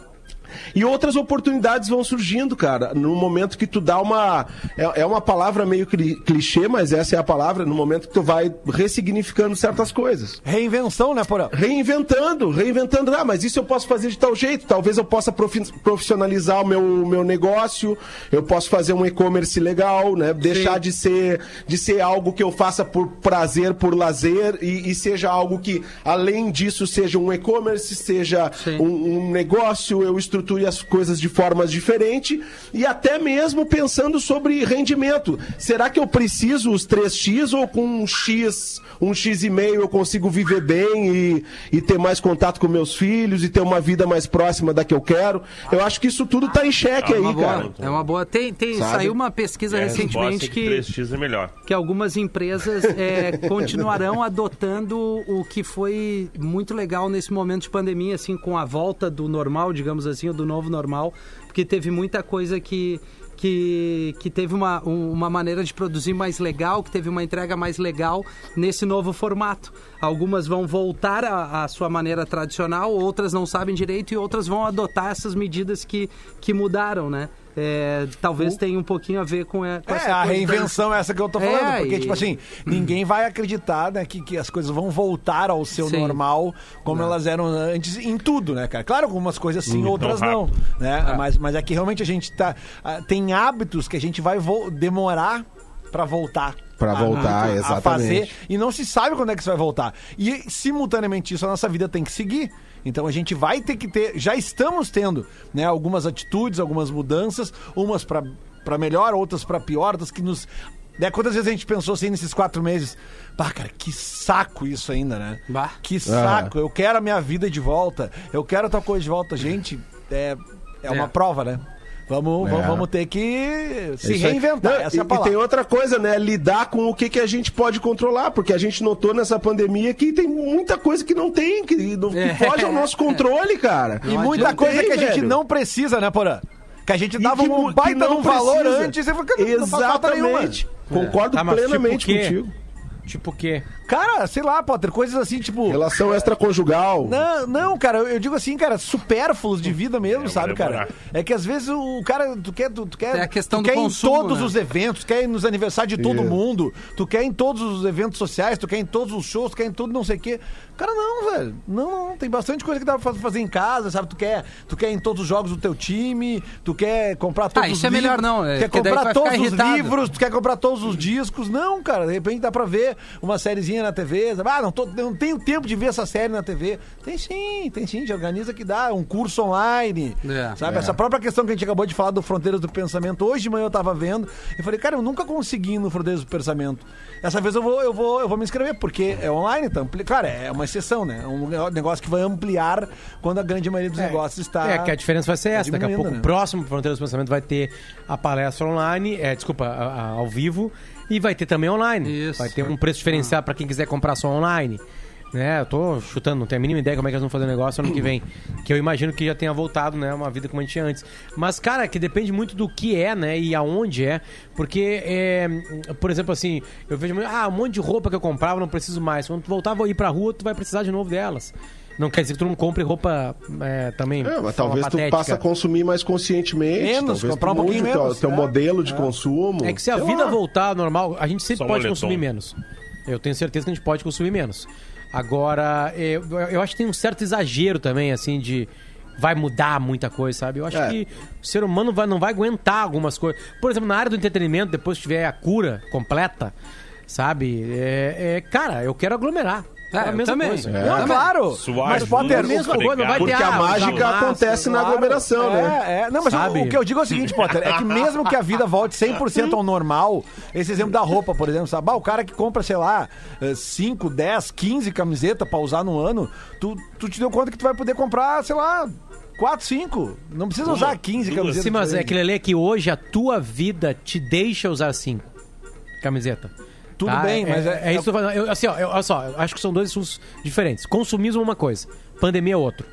E outras oportunidades vão surgindo, cara. No momento que tu dá uma. É, é uma palavra meio cli- clichê, mas essa é a palavra. No momento que tu vai ressignificando certas coisas. Reinvenção, né, Porã? Reinventando, reinventando. Ah, mas isso eu posso fazer de tal jeito. Talvez eu possa profi- profissionalizar o meu, meu negócio. Eu posso fazer um e-commerce legal, né? Deixar de ser, de ser algo que eu faça por prazer, por lazer e, e seja algo que, além disso, seja um e-commerce, seja um, um negócio, eu estruture as coisas de formas diferentes e até mesmo pensando sobre rendimento. Será que eu preciso os 3x ou com um X, um X e meio eu consigo viver bem e, e ter mais contato com meus filhos e ter uma vida mais próxima da que eu quero? Eu acho que isso tudo tá em xeque É aí, uma boa. cara. É uma boa. Tem, tem, Sabe? saiu uma pesquisa É, recentemente resposta que, 3x é melhor. que algumas empresas é, [laughs] continuarão adotando o que foi muito legal nesse momento de pandemia, assim, com a volta do normal, digamos assim, do novo normal, porque teve muita coisa que. Que, que teve uma, um- uma maneira de produzir mais legal, que teve uma entrega mais legal nesse novo formato. Algumas vão voltar à sua maneira tradicional, outras não sabem direito e outras vão adotar essas medidas que, que mudaram, né? É, talvez tenha um pouquinho a ver com, a- com É, essa a da- reinvenção é essa que eu tô falando. É, porque, e- tipo assim, ninguém vai acreditar né, que, que as coisas vão voltar ao seu Sim. normal como elas eram antes em tudo, né, cara? Claro, algumas coisas sim, outras tão não. Né? Mas, mas é que realmente a gente tá. ah, Tem hábitos que a gente vai demorar pra voltar. Pra a- voltar, a exatamente. fazer e não se sabe quando é que isso vai voltar. E simultaneamente isso a nossa vida tem que seguir. Então a gente vai ter que ter, já estamos tendo, né, algumas atitudes, algumas mudanças, umas pra para melhor, outras pra pior, outras que nos né, quantas vezes a gente pensou assim nesses quatro meses? Bah, cara, que saco isso ainda, né? Bah. Que saco. Eu quero a minha vida de volta. Eu quero outra coisa de volta. Gente, é, é, uma prova, né? Vamos, É. vamos, vamos ter que se Isso reinventar. Não, essa e, é a e tem outra coisa, né? Lidar com o que, que a gente pode controlar, porque a gente notou nessa pandemia que tem muita coisa que não tem, que, não, que É. foge ao nosso controle, cara. E muita coisa tem, que a gente velho. não precisa, né, Porã? Que a gente dava que um baita que não de um valor antes e falou que não faz falta nenhuma. Exatamente. Concordo Tá, mas tipo plenamente o quê? contigo. Tipo o quê? Cara, sei lá, Potter, coisas assim, tipo. Relação extraconjugal. Não, não, cara, eu eu digo assim, cara, supérfluos de vida mesmo, É, sabe, cara? É que às vezes o cara, tu quer, tu, tu quer, É a questão tu do quer consumo, em todos né? os eventos, quer ir nos aniversários de todo Isso. mundo, tu quer em todos os eventos sociais, tu quer em todos os shows, tu quer em tudo não sei o quê. Cara, não, velho. Não, não, tem bastante coisa que dá pra fa- fazer em casa, sabe? Tu quer, tu quer em todos os jogos do teu time, tu quer comprar todos isso os é melhor livros, não, é, quer comprar todos os irritado. livros, tu quer comprar todos os discos. Não, cara, de repente dá pra ver uma sériezinha na TV, sabe? Ah, não, tô, não tenho tempo de ver essa série na TV. Tem sim, tem sim, te organiza que dá, um curso online, É. sabe? É. Essa própria questão que a gente acabou de falar do Fronteiras do Pensamento, hoje de manhã eu tava vendo, e falei, cara, eu nunca consegui ir no Fronteiras do Pensamento. Essa vez eu vou, eu vou, eu vou me inscrever, porque é online, tá? ampli- Claro, é uma exceção, né? É um negócio que vai ampliar quando a grande maioria dos negócios está... É, que a diferença vai ser essa. Daqui a pouco, né? o próximo Fronteiras do Pensamento vai ter a palestra online, é, desculpa, a- a- ao vivo, e vai ter também online. Isso. Vai ter um preço diferenciado pra quem quiser comprar só online. Né, eu tô chutando, não tenho a mínima ideia como é que eles vão fazer o negócio ano que vem. Que eu imagino que já tenha voltado, né? Uma vida como a gente tinha antes. Mas, cara, que depende muito do que é, né? E aonde é. Porque, é, por exemplo, assim, eu vejo muito, ah, um monte de roupa que eu comprava, não preciso mais. Quando tu voltar a ir pra rua, tu vai precisar de novo delas. Não quer dizer que tu não compre roupa é, também. É, mas talvez tu patética. passe a consumir mais conscientemente. Menos, talvez comprar tu um pouquinho o teu, menos, teu é. modelo de consumo. É que se a Sei vida lá. voltar ao normal, a gente sempre Só pode moletom. consumir menos. Eu tenho certeza que a gente pode consumir menos. Agora, eu, eu acho que tem um certo exagero também, assim, de vai mudar muita coisa, sabe? Eu acho É. que o ser humano vai, não vai aguentar algumas coisas. Por exemplo, na área do entretenimento, depois que tiver a cura completa, sabe? É, é, cara, eu quero aglomerar. É, a eu mesma também. coisa. É. Não, Também. claro. Suar mas Potter, É a mesma coisa, não vai ter Porque a ah, mágica máscara, acontece na Claro. aglomeração, né? É, é. Não, mas Sabe? o, que eu digo é o seguinte, Potter, é que mesmo que a vida volte 100% ao normal, esse exemplo da roupa, por exemplo, sabe? Ah, o cara que compra, sei lá, 5, 10, 15 camisetas pra usar no ano, tu, tu te deu conta que tu vai poder comprar, sei lá, 4, 5. Não precisa usar 15 duas. camisetas. Sim, mas é aquele ali é que hoje a tua vida te deixa usar cinco camiseta. Tudo Tá? bem, mas é, é isso que eu tô falando. Eu, assim, ó, eu, olha só, eu acho que são dois assuntos diferentes. Consumismo é uma coisa, pandemia é outro.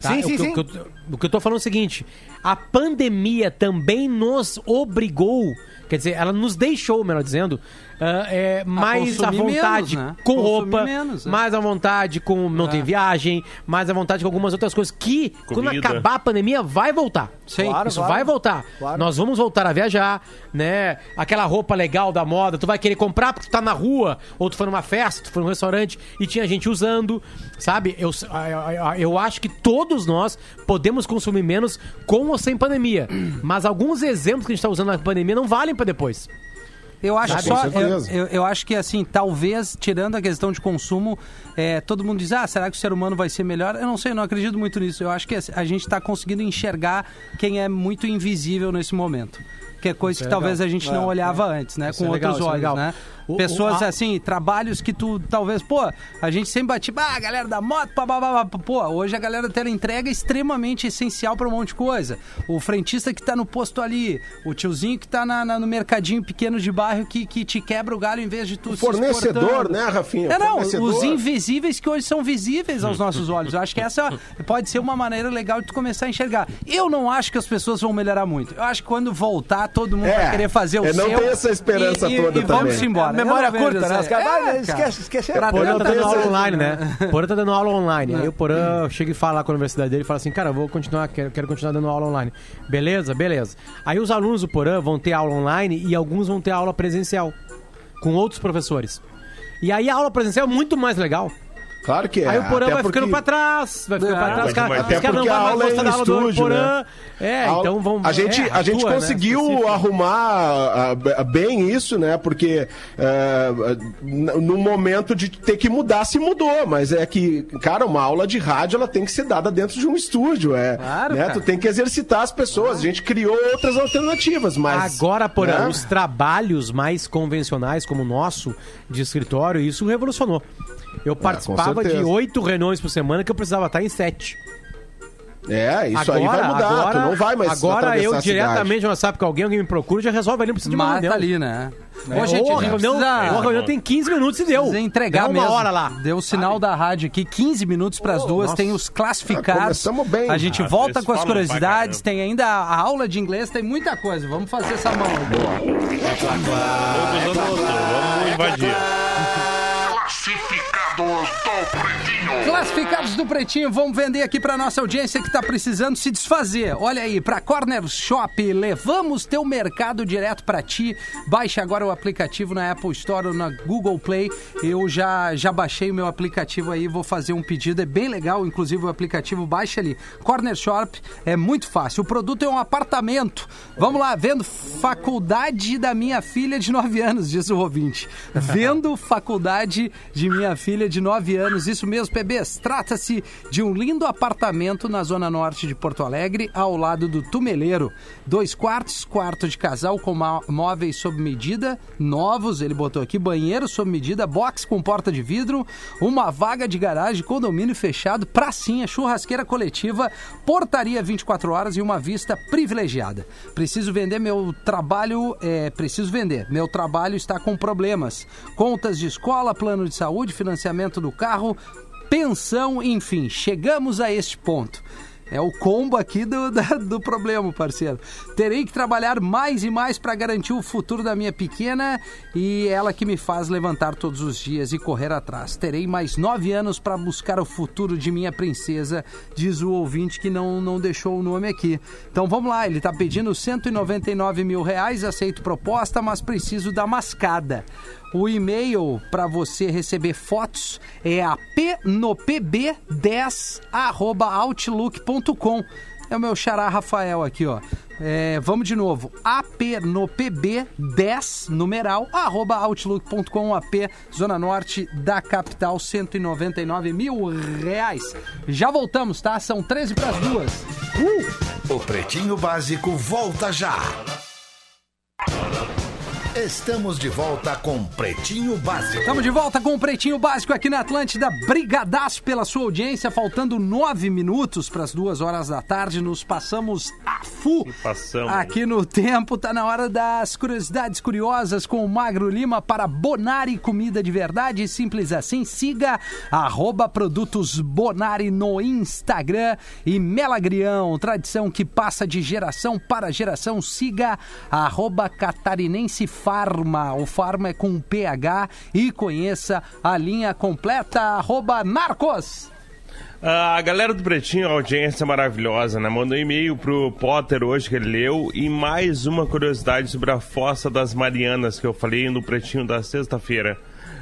Tá? Sim, o sim, que, sim. O que, eu, o que eu tô falando é o seguinte: a pandemia também nos obrigou Quer dizer, ela nos deixou, melhor dizendo, é, mais à vontade menos, né? com Consumir roupa, menos, né? mais à vontade com não tem viagem, mais à vontade com algumas outras coisas que, quando Comida. acabar a pandemia, vai voltar. Sim. Claro, Isso claro. vai voltar. Claro. Nós vamos voltar a viajar, né? Aquela roupa legal da moda, tu vai querer comprar porque tu tá na rua, ou tu foi numa festa, tu foi num restaurante e tinha gente usando, sabe? Eu, eu, eu acho que todos nós podemos consumir menos com ou sem pandemia. Mas alguns exemplos que a gente tá usando na pandemia não valem pra depois. Eu acho Sabe, só, eu, eu, eu acho que assim, talvez, tirando a questão de consumo, é, todo mundo diz, ah, será que o ser humano vai ser melhor? Eu não sei, eu não acredito muito nisso. Eu acho que a gente está conseguindo enxergar quem é muito invisível nesse momento. Que é coisa que é talvez a gente não olhava antes, né? Com é legal, outros é olhos, legal. né? O- o- Pessoas assim, trabalhos que tu talvez, pô, a gente sempre bate, ah, a galera da moto, pá, pá, pá, pá, pô, hoje a galera da entrega é extremamente essencial para um monte de coisa. O frentista que tá no posto ali, o tiozinho que tá na- na- no mercadinho pequeno de bairro que, que te quebra o galho em vez de tu se fornecedor, né, Rafinha? É, não, os invisíveis que hoje são visíveis aos nossos olhos. Eu acho que essa pode ser uma maneira legal de tu começar a enxergar. Eu não acho que as pessoas vão melhorar muito. Eu acho que quando voltar, todo mundo É, vai querer fazer o eu não seu. tenho essa esperança e, e, toda e vamos também. embora. Memória curta, né? essa- Os caras, É, esquece, esquece. Porã tá dando aula coisa, online, né? né? Porã tá dando aula online. Aí o Porã chega e fala com a universidade dele e fala assim, cara, eu vou continuar, quero, quero continuar dando aula online. Beleza? Beleza. Aí os alunos do Porã vão ter aula online e alguns vão ter aula presencial com outros professores. E aí a aula presencial é muito mais legal. Claro que é. Aí o Porã até vai porque- ficando pra trás, vai ficando É. pra trás. Os caras Até caras não porque a aula é em aula do estúdio, Porã. É, A- então vão... A gente, é, a gente tua, né, conseguiu específica. arrumar ah, ah, bem isso, né? Porque ah, no momento de ter que mudar, se mudou. Mas é que, cara, uma aula de rádio ela tem que ser dada dentro de um estúdio. É, Claro, né? cara. Tu tem que exercitar as pessoas. A gente criou outras alternativas, mas. Agora, Porã, né? os trabalhos mais convencionais, como o nosso, de escritório, isso revolucionou. Eu participava de certeza. oito reuniões por semana que eu precisava estar em sete. É, isso aí vai mudar. tu não vai mais Agora eu diretamente no WhatsApp com alguém, alguém me procura, já resolve ali, não precisa de uma Mata ali, né? É, Ô, gente, ou a gente reunião, precisa- ou reunião tem 15 minutos e deu. Precisa entregar Deu uma mesmo. hora lá. Deu o sinal da rádio aqui, 15 minutos para as duas. nossa. Tem os Ah, classificados. começamos bem. A gente Ah, volta com as curiosidades. Tem ainda a aula de inglês, tem muita coisa. Vamos fazer essa mão. Outro, vamos invadir. Classificados do Pretinho, vamos vender aqui para nossa audiência que está precisando se desfazer. Olha aí, para Corner Shop, levamos teu mercado direto para ti. Baixe agora o aplicativo na Apple Store ou na Google Play. Eu já já baixei o meu aplicativo aí, vou fazer um pedido, é bem legal, inclusive o aplicativo baixa ali. Corner Shop é muito fácil. O produto é um apartamento. Vamos lá, vendo faculdade da minha filha de 9 anos, diz o ouvinte. [laughs] Vendo faculdade de minha filha de 9 anos. Isso mesmo, PBs. Trata-se de um lindo apartamento na zona norte de Porto Alegre, ao lado do Tumeleiro. Dois quartos, quarto de casal com móveis sob medida, novos, ele botou aqui, banheiro sob medida, box com porta de vidro, uma vaga de garagem, condomínio fechado, pracinha, churrasqueira coletiva, portaria 24 horas e uma vista privilegiada. Preciso vender meu trabalho, é, preciso vender. Meu trabalho está com problemas. Contas de escola, plano de saúde, financiamento do carro, pensão, enfim, chegamos a este ponto. É o combo aqui do, do problema, parceiro. Terei que trabalhar mais e mais para garantir o futuro da minha pequena e ela que me faz levantar todos os dias e correr atrás. Terei mais nove anos para buscar o futuro de minha princesa, diz o ouvinte que não, não deixou o nome aqui. Então vamos lá, ele está pedindo 199 mil reais, aceito proposta, mas preciso da mascada. O e-mail para você receber fotos é apnopb10@outlook.com. É o meu xará Rafael aqui, ó. É, vamos de novo. apnopb10 numeral arroba outlook.com AP Zona Norte da capital 199 mil reais. Já voltamos, tá? São 13 para as duas. O Pretinho Básico volta já. Estamos de volta com Pretinho Básico. Estamos de volta com o Pretinho Básico aqui na Atlântida. Brigadaço pela sua audiência. Faltando nove minutos para as duas horas da tarde, nos passamos a bafo passamos. aqui no tempo. Tá na hora das curiosidades curiosas com o Magro Lima para Bonari Comida de Verdade. Simples assim, siga arroba produtos Bonari no Instagram e Melagrião, tradição que passa de geração para geração. Siga arroba Catarinense Farma. O Farma é com PH e conheça a linha completa arroba Narcos. Ah, a galera do Pretinho, a audiência maravilhosa, né? Mandou um e-mail pro Potter hoje que ele leu e mais uma curiosidade sobre a Fossa das Marianas que eu falei no Pretinho da sexta-feira.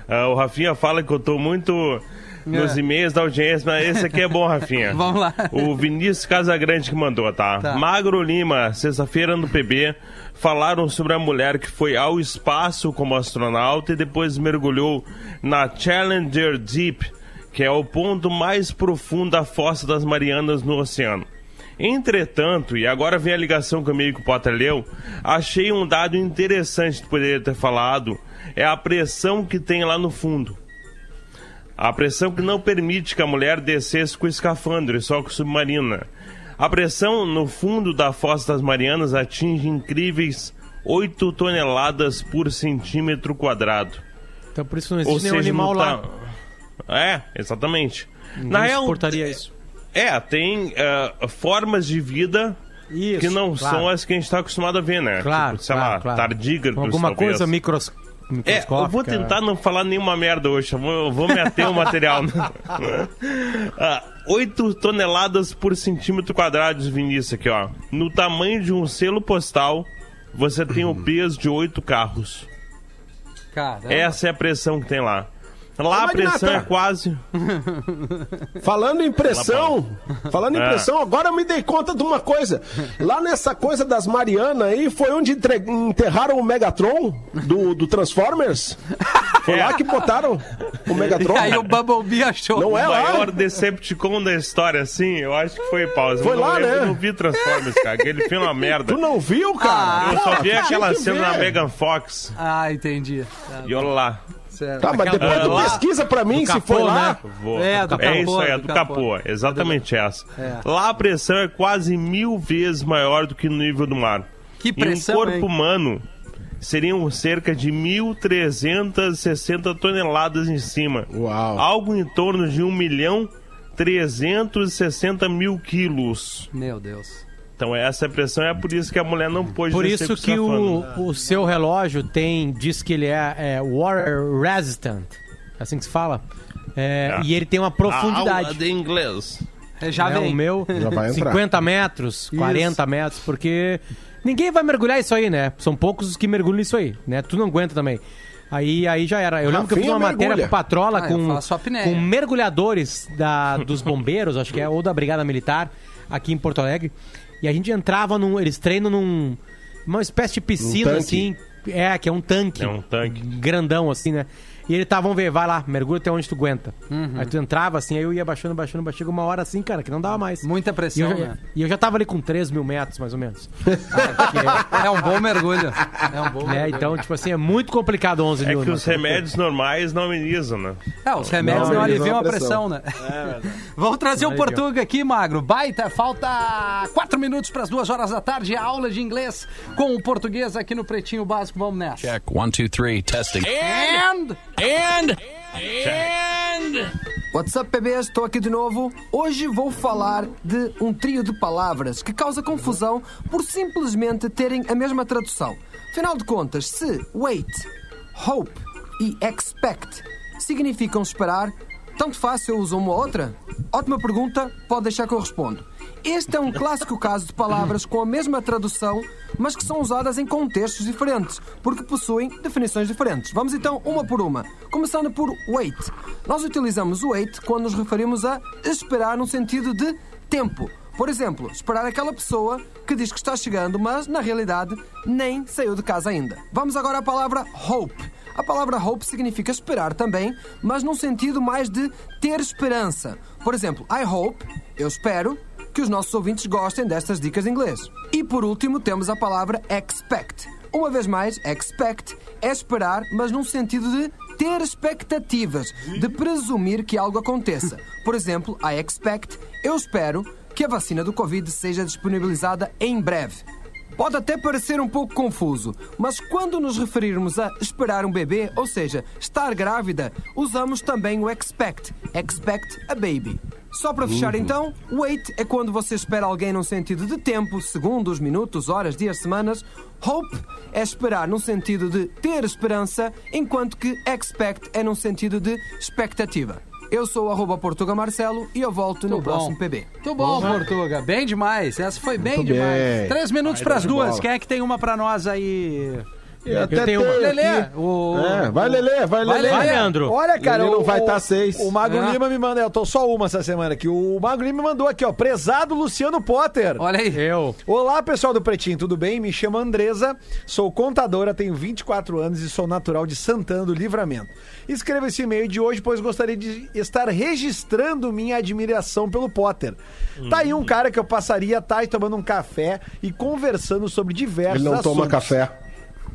Ah, o Rafinha fala que eu tô muito nos É. e-mails da audiência, mas esse aqui é bom, Rafinha. [laughs] Vamos lá. O Vinícius Casagrande que mandou, tá? Tá. Magro Lima, sexta-feira no PB, falaram sobre a mulher que foi ao espaço como astronauta e depois mergulhou na Challenger Deep, que é o ponto mais profundo da fossa das Marianas no oceano. Entretanto, e agora vem a ligação que o Potter leu, achei um dado interessante que poderia ter falado, é a pressão que tem lá no fundo. A pressão que não permite que a mulher descesse com o escafandro só com submarina. A pressão no fundo da Fossa das Marianas atinge incríveis 8 toneladas por centímetro quadrado. Então por isso não Ou existe nenhum seja, animal não lá. tá- É, exatamente. Ninguém Na real, suportaria isso. é, tem eh, formas de vida Isso, que não claro. são as que a gente está acostumado a ver, né? Claro, tipo, sei claro, lá, claro. tardígrados, Alguma talvez. coisa É, eu vou tentar não falar nenhuma merda hoje, eu vou, eu vou me ater ao material. [laughs] [laughs] ah, 8 toneladas por centímetro quadrado, Vinícius, aqui, ó. No tamanho de um selo postal, você tem o [clears throat] peso de 8 carros. Cara, Essa é a pressão que tem lá. Lá Ô, a pressão é quase. [laughs] Falando em pressão, falando em É. pressão, agora eu me dei conta de uma coisa. Lá nessa coisa das Marianas aí, foi onde enterraram o Megatron do, do Transformers? Foi É. lá que botaram o Megatron? E aí o Bumblebee achou. Não O é lá? maior Decepticon da história, assim, eu acho que foi pausa. Foi eu não lá, lembro, né? Eu não vi Transformers, cara. Aquele filme é uma merda. Tu não viu, cara? Eu só vi aquela cena ver. na Megan Fox. Ah, entendi. Tá, E olha lá. Certo. Tá, mas depois tu lá- pesquisa pra mim se lá. né? Vou. É, do é capô, isso aí, é do do capô. capô. Exatamente essa. É. Lá a pressão é quase mil vezes maior do que no nível do mar. Que Em pressão, um corpo hein? humano seriam cerca de 1.360 toneladas em cima. Uau. Algo em torno de 1 milhão 360 mil quilos. Meu Deus. Então essa é a pressão, é por isso que a mulher não pôde Por isso com que o, o seu relógio tem, diz que ele é, é water resistant, assim que se fala. É, É. E ele tem uma A profundidade. aula de inglês. É, Já né? vem. O meu, [laughs] Já vai entrar. 50 metros, 40 metros, porque ninguém vai mergulhar isso aí, né? São poucos os que mergulham isso aí, né? Tu não aguenta também. Aí, aí já era. Eu lembro que eu fiz uma matéria pro Patrola Ah, com, com mergulhadores da, dos bombeiros, acho que é, ou da Brigada Militar, aqui em Porto Alegre. E a gente entrava num. Eles treinam num. Uma espécie de piscina, tanque. assim. É, que é um tanque. É um tanque. Grandão, assim, né? E ele tá, vamos ver, vai lá, mergulha até onde tu aguenta. Uhum. Aí tu entrava assim, aí eu ia baixando, baixando, baixando. Chega uma hora assim, cara, que não dava mais. Muita E pressão, eu, já, né? e eu já tava ali com 3 mil metros, mais ou menos. [laughs] É um bom mergulho. É um bom né? mergulho. Então, tipo assim, é muito complicado 11 É mil. que né? os remédios normais não amenizam, né? É, os remédios Não, não, aliviam a não pressão, né? [laughs] Vamos trazer o Aliviam. Portuga aqui, Magro. Baita, falta quatro minutos para as duas horas da tarde. Aula de inglês com o português aqui no Pretinho Básico. Vamos nessa. Check one, two, three, testing. And... And and What's up, bebês? Estou aqui de novo. Hoje vou falar de um trio de palavras que causa confusão por simplesmente terem a mesma tradução. Afinal de contas, se wait, hope e expect significam esperar, tanto se eu uso uma ou outra? Ótima pergunta, pode deixar que eu respondo. Este é um clássico caso de palavras com a mesma tradução, mas que são usadas em contextos diferentes, porque possuem definições diferentes. Vamos então uma por uma. Começando por wait. Nós utilizamos o wait quando nos referimos a esperar no sentido de tempo. Por exemplo, esperar aquela pessoa que diz que está chegando, mas na realidade nem saiu de casa ainda. Vamos agora à palavra hope. A palavra hope significa esperar também, mas num sentido mais de ter esperança. Por exemplo, I hope, eu espero, que os nossos ouvintes gostem destas dicas de inglês. E por último temos a palavra expect. Uma vez mais, expect é esperar, mas num sentido de ter expectativas, de presumir que algo aconteça. Por exemplo, I expect, eu espero que a vacina do Covid seja disponibilizada em breve. Pode até parecer um pouco confuso, mas quando nos referirmos a esperar um bebê, ou seja, estar grávida, usamos também o expect. Expect a baby. Só para fechar então, wait é quando você espera alguém num sentido de tempo, segundos, minutos, horas, dias, semanas. Hope é esperar num sentido de ter esperança, enquanto que expect é num sentido de expectativa. Eu sou o arroba Portuga Marcelo e eu volto no bom. próximo PB. Muito bom, Portuga. Bem demais. Essa foi bem Muito demais. bem. Três minutos dar de duas. bola. Quem é que tem uma pra nós aí? Eu até tenho uma. Lelê. O... É, vai, Lelê, vai, Vai, Lelê. Lelê. Vai, Leandro. Olha, cara, Ele não o, vai o- tá seis. O Magro É. Lima me manda, eu tô só uma essa semana aqui. O Magro Lima me mandou aqui, ó, prezado Luciano Potter. Olha aí. Eu. Olá, pessoal do Pretinho, tudo bem? Me chamo Andresa, sou contadora, tenho 24 anos e sou natural de Santana do Livramento. Escrevo esse e-mail de hoje, pois gostaria de estar registrando minha admiração pelo Potter. Tá aí um cara que eu passaria a tarde tomando um café e conversando sobre diversos Ele não toma assuntos. café.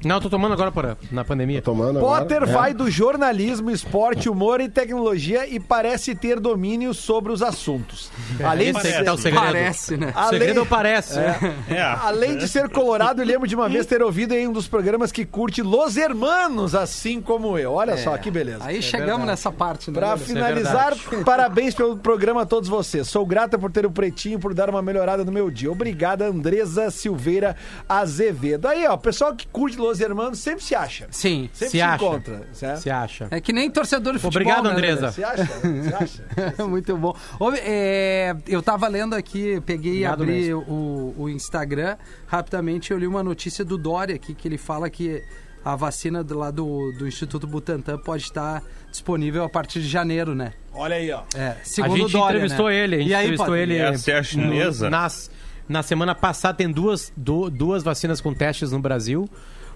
Não, tô tomando agora por- na pandemia. Tomando Potter agora. vai É. do jornalismo, esporte, humor e tecnologia e parece ter domínio sobre os assuntos. Além de aí ser, tá o segredo. Parece, né? O além- segredo parece. É. Além de ser colorado, eu lembro de uma vez ter ouvido em um dos programas que curte Los Hermanos, assim como eu. Olha só que beleza. Aí chegamos nessa parte, né? Pra Lelê? finalizar, [laughs] parabéns pelo programa a todos vocês. Sou grata por ter o Pretinho, por dar uma melhorada no meu dia. Obrigada, Andresa Silveira Azevedo. Aí, ó, pessoal que curte Los Hermanos sempre se acha. Sim. Sempre Se se, acha. encontra. certo? Se acha. É que nem torcedor de futebol. Obrigado, né, Andresa. Se acha? Se acha? Lelê? [laughs] Muito bom. Ô, é, eu tava lendo aqui, peguei e abri o, o Instagram. Rapidamente eu li uma notícia do Dória aqui, que ele fala que a vacina do, lá do, do Instituto Butantan pode estar disponível a partir de janeiro, né? Olha aí, ó. É, segundo a gente Dória, entrevistou né? ele, a gente e aí, entrevistou ele. Essa é a chinesa? no- nas, na semana passada tem duas, du- duas vacinas com testes no Brasil.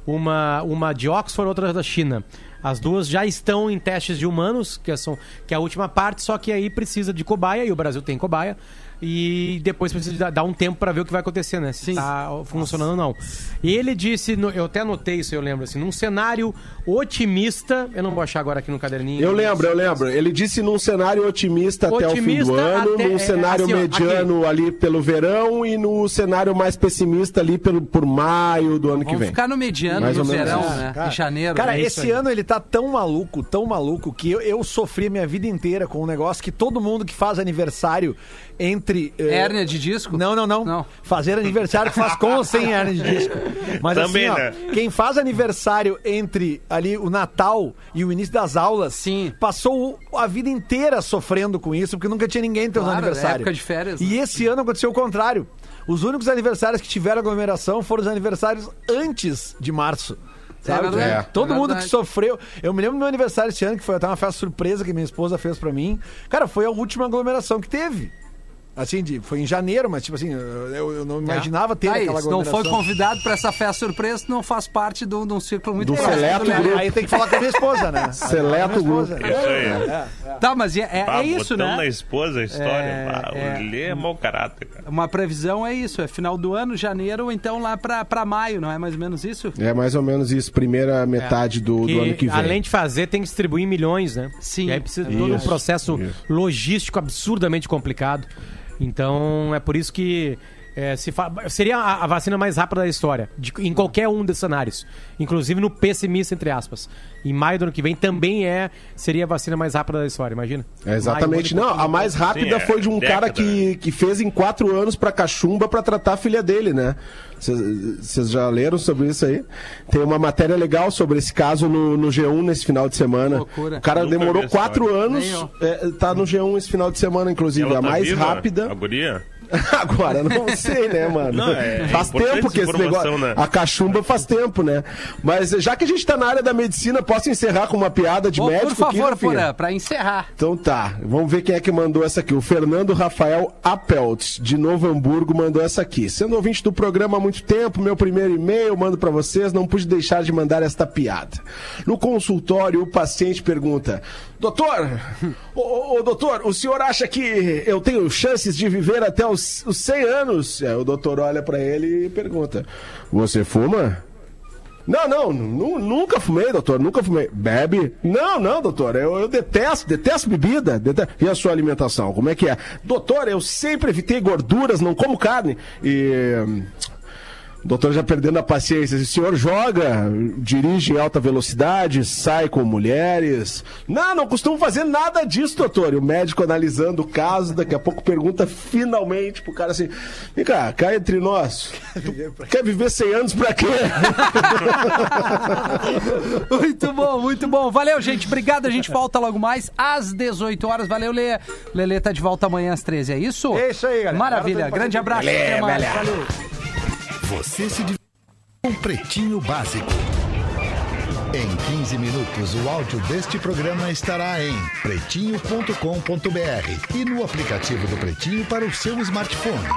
Uma, uma de Oxford, outra da China. As duas já estão em testes de humanos, que, são, que é a última parte, só que aí precisa de cobaia, e o Brasil tem cobaia. E depois precisa dar- um tempo para ver o que vai acontecer, né? Se Sim. tá funcionando ou não. E ele disse, eu até anotei isso, eu lembro, assim, num cenário otimista, eu não vou achar agora aqui no caderninho. Eu lembro, eu lembro. Ele disse num cenário otimista, até o fim Otimista do ano, até- num é, cenário assim, ó, mediano ali pelo verão e no cenário mais pessimista ali pelo, por maio do ano que Vamos vem. ficar no mediano, Mais no ou menos verão, isso. né? Cara, em janeiro. Cara, né? esse ano ele tá tão maluco, tão maluco, que eu, eu sofri a minha vida inteira com um negócio que todo mundo que faz aniversário entre. Eh, Hérnia de disco? Não, não, não, Não. Fazer aniversário faz com ou sem hérnia de disco. Mas Também, assim, ó, né? quem faz aniversário entre ali o Natal e o início das aulas, Sim. passou a vida inteira sofrendo com isso, porque nunca tinha ninguém tendo Claro, é aniversário. época de férias, né? E esse ano aconteceu o contrário. Os únicos aniversários que tiveram aglomeração foram os aniversários antes de março. Sabe? É verdade, É. Todo é mundo que sofreu. Eu me lembro do meu aniversário esse ano, que foi até uma festa surpresa que minha esposa fez pra mim. Cara, foi a última aglomeração que teve. Assim, de, foi em janeiro, mas tipo assim, eu, eu- não imaginava ter Aí, aquela se não foi convidado pra essa festa surpresa, não faz parte de um, círculo muito Do seleto né? grupo. Aí tem que falar com a minha esposa, né? [laughs] Seleto grupo. Isso aí. É, é. Tá, mas é, é- Ah, é isso, botando na né? esposa a história. É, é. O Lê é mau caráter, cara. Uma previsão é isso, é final do ano, janeiro, ou então lá pra, pra maio, não é mais ou menos isso? É mais ou menos isso, primeira metade do, Que, do ano que vem. além de fazer, tem que distribuir milhões, né? Sim. E aí precisa de todo um Isso, processo isso. logístico absurdamente complicado. Então, é por isso que é, se fa- seria a, a vacina mais rápida da história, de- em qualquer um desses cenários. Inclusive no pessimista, entre aspas. Em maio do ano que vem também é seria a vacina mais rápida da história, imagina. É, exatamente. Maio, Não, a mais rápida Sim, é foi de um década, cara que, que fez em quatro anos pra cachumba pra tratar a filha dele, né? Vocês já leram sobre isso aí? Tem uma matéria legal sobre esse caso no, no G1 nesse final de semana. Loucura. O cara Nunca demorou quatro anos, é, tá no G1 esse final de semana, inclusive. Ela a tá mais viva, rápida. A guria? [laughs] Agora, não sei, né, mano? Não, é faz importante tempo que esse negócio. né? A cachumba faz tempo, né? Mas já que a gente tá na área da medicina, posso encerrar com uma piada de Ô, médico? por aqui, favor, Rafinha? Porã, pra encerrar. Então tá, vamos ver quem é que mandou essa aqui. O Fernando Rafael Appelt, de Novo Hamburgo, mandou essa aqui. Sendo ouvinte do programa há muito tempo, meu primeiro e-mail mando pra vocês, não pude deixar de mandar esta piada. No consultório, o paciente pergunta: Doutor, ô, doutor, o senhor acha que eu tenho chances de viver até os, os 100 anos? Aí o doutor olha pra ele e pergunta: Você fuma? Não, não, nu- nunca fumei, doutor, nunca fumei. Bebe? Não, não, doutor, eu, eu detesto, detesto bebida. E a sua alimentação, como é que é? Doutor, eu sempre evitei gorduras, não como carne. E. hum, Doutor já perdendo a paciência. O senhor joga, dirige em alta velocidade, sai com mulheres. Não, não costumo fazer nada disso, doutor. E o médico analisando o caso, daqui a pouco pergunta finalmente pro cara assim: Vem cá, cá entre nós. [laughs] Quer viver 100 anos pra quê? [laughs] Muito bom, muito bom. Valeu, gente. Obrigado. A gente volta logo mais às 18 horas. Valeu, Lê. Lelê tá de volta amanhã às 13. É isso? É isso aí, galera. Maravilha. Grande abraço. Até mais. Valeu. Você se diverte com Pretinho Básico. Em 15 minutos, o áudio deste programa estará em pretinho.com.br e no aplicativo do Pretinho para o seu smartphone.